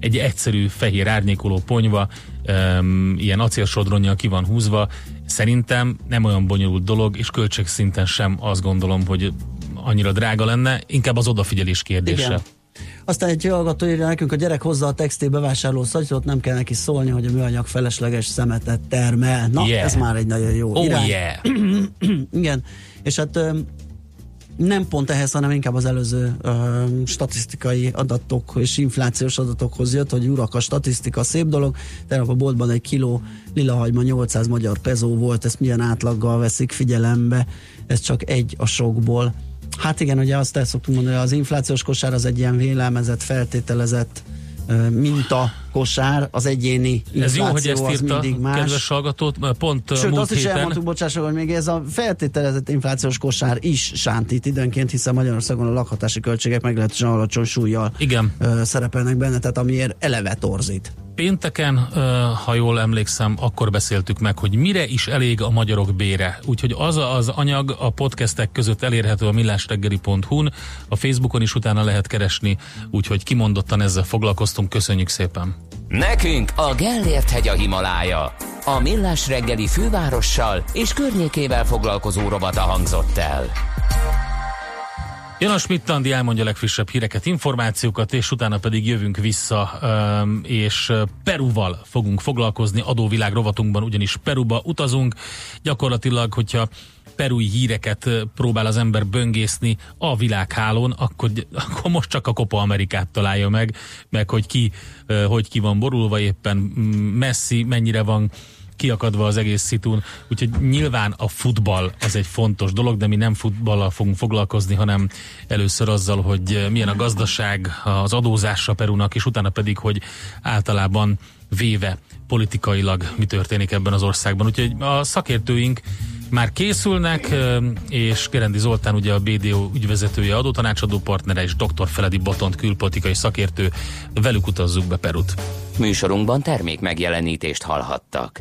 Egy egyszerű fehér árnyékoló ponyva, um, ilyen acélsodronnyal ki van húzva. Szerintem nem olyan bonyolult dolog, és költségszinten sem azt gondolom, hogy annyira drága lenne, inkább az odafigyelés kérdése. Igen. Aztán egy hallgató írja nekünk, a gyerek hozza a textil bevásárló szatyrót, nem kell neki szólni, hogy a műanyag felesleges szemetet termel. Na, Yeah. ez már egy nagyon jó Oh irány. yeah! Igen, és hát nem pont ehhez, hanem inkább az előző öm, statisztikai adatok és inflációs adatokhoz jött, hogy urak, a statisztika szép dolog. Tegnap a boltban egy kiló lilahagyma 800 magyar pezó volt, ezt milyen átlaggal veszik figyelembe, ez csak egy a sokból. Hát igen, ugye azt el szoktunk mondani, hogy az inflációs kosár az egy ilyen vélelmezett, feltételezett minta kosár, az egyéni Ez jó, hogy ezt írta, más. kedves hallgatót, pont Sőt, Sőt, múlt azt is héten... elmondtuk, bocsássak, hogy még ez a feltételezett inflációs kosár is sántít időnként, hiszen Magyarországon a lakhatási költségek meglehetősen alacsony súlyjal Igen. ö, szerepelnek benne, tehát amiért eleve torzít. Pénteken, ö, ha jól emlékszem, akkor beszéltük meg, hogy mire is elég a magyarok bére. Úgyhogy az az anyag a podcastek között elérhető a millásreggeli.hu-n, a Facebookon is utána lehet keresni, úgyhogy kimondottan ezzel foglalkoztunk. Köszönjük szépen! Nekünk a Gellért hegy a Himalája. A Millás reggeli fővárossal és környékével foglalkozó rovata hangzott el. Janos Mittandi elmondja a legfrissebb híreket, információkat, és utána pedig jövünk vissza, és Peruval fogunk foglalkozni adóvilág rovatunkban, ugyanis Peruba utazunk. Gyakorlatilag, hogyha perui híreket próbál az ember böngészni a világhálón, akkor, akkor most csak a Copa Amerikát találja meg, meg hogy ki, hogy ki van borulva éppen, mm, Messi mennyire van kiakadva az egész szitún, úgyhogy nyilván a futball az egy fontos dolog, de mi nem futballal fogunk foglalkozni, hanem először azzal, hogy milyen a gazdaság, az adózása Perunak, és utána pedig, hogy általában véve politikailag mi történik ebben az országban. Úgyhogy a szakértőink már készülnek, és Gerendi Zoltán ugye a BDO ügyvezetője, adótanácsadó partnere és dr. Feledi Botont külpolitikai szakértő. Velük utazzuk be Perut. Műsorunkban termék megjelenítést hallhattak.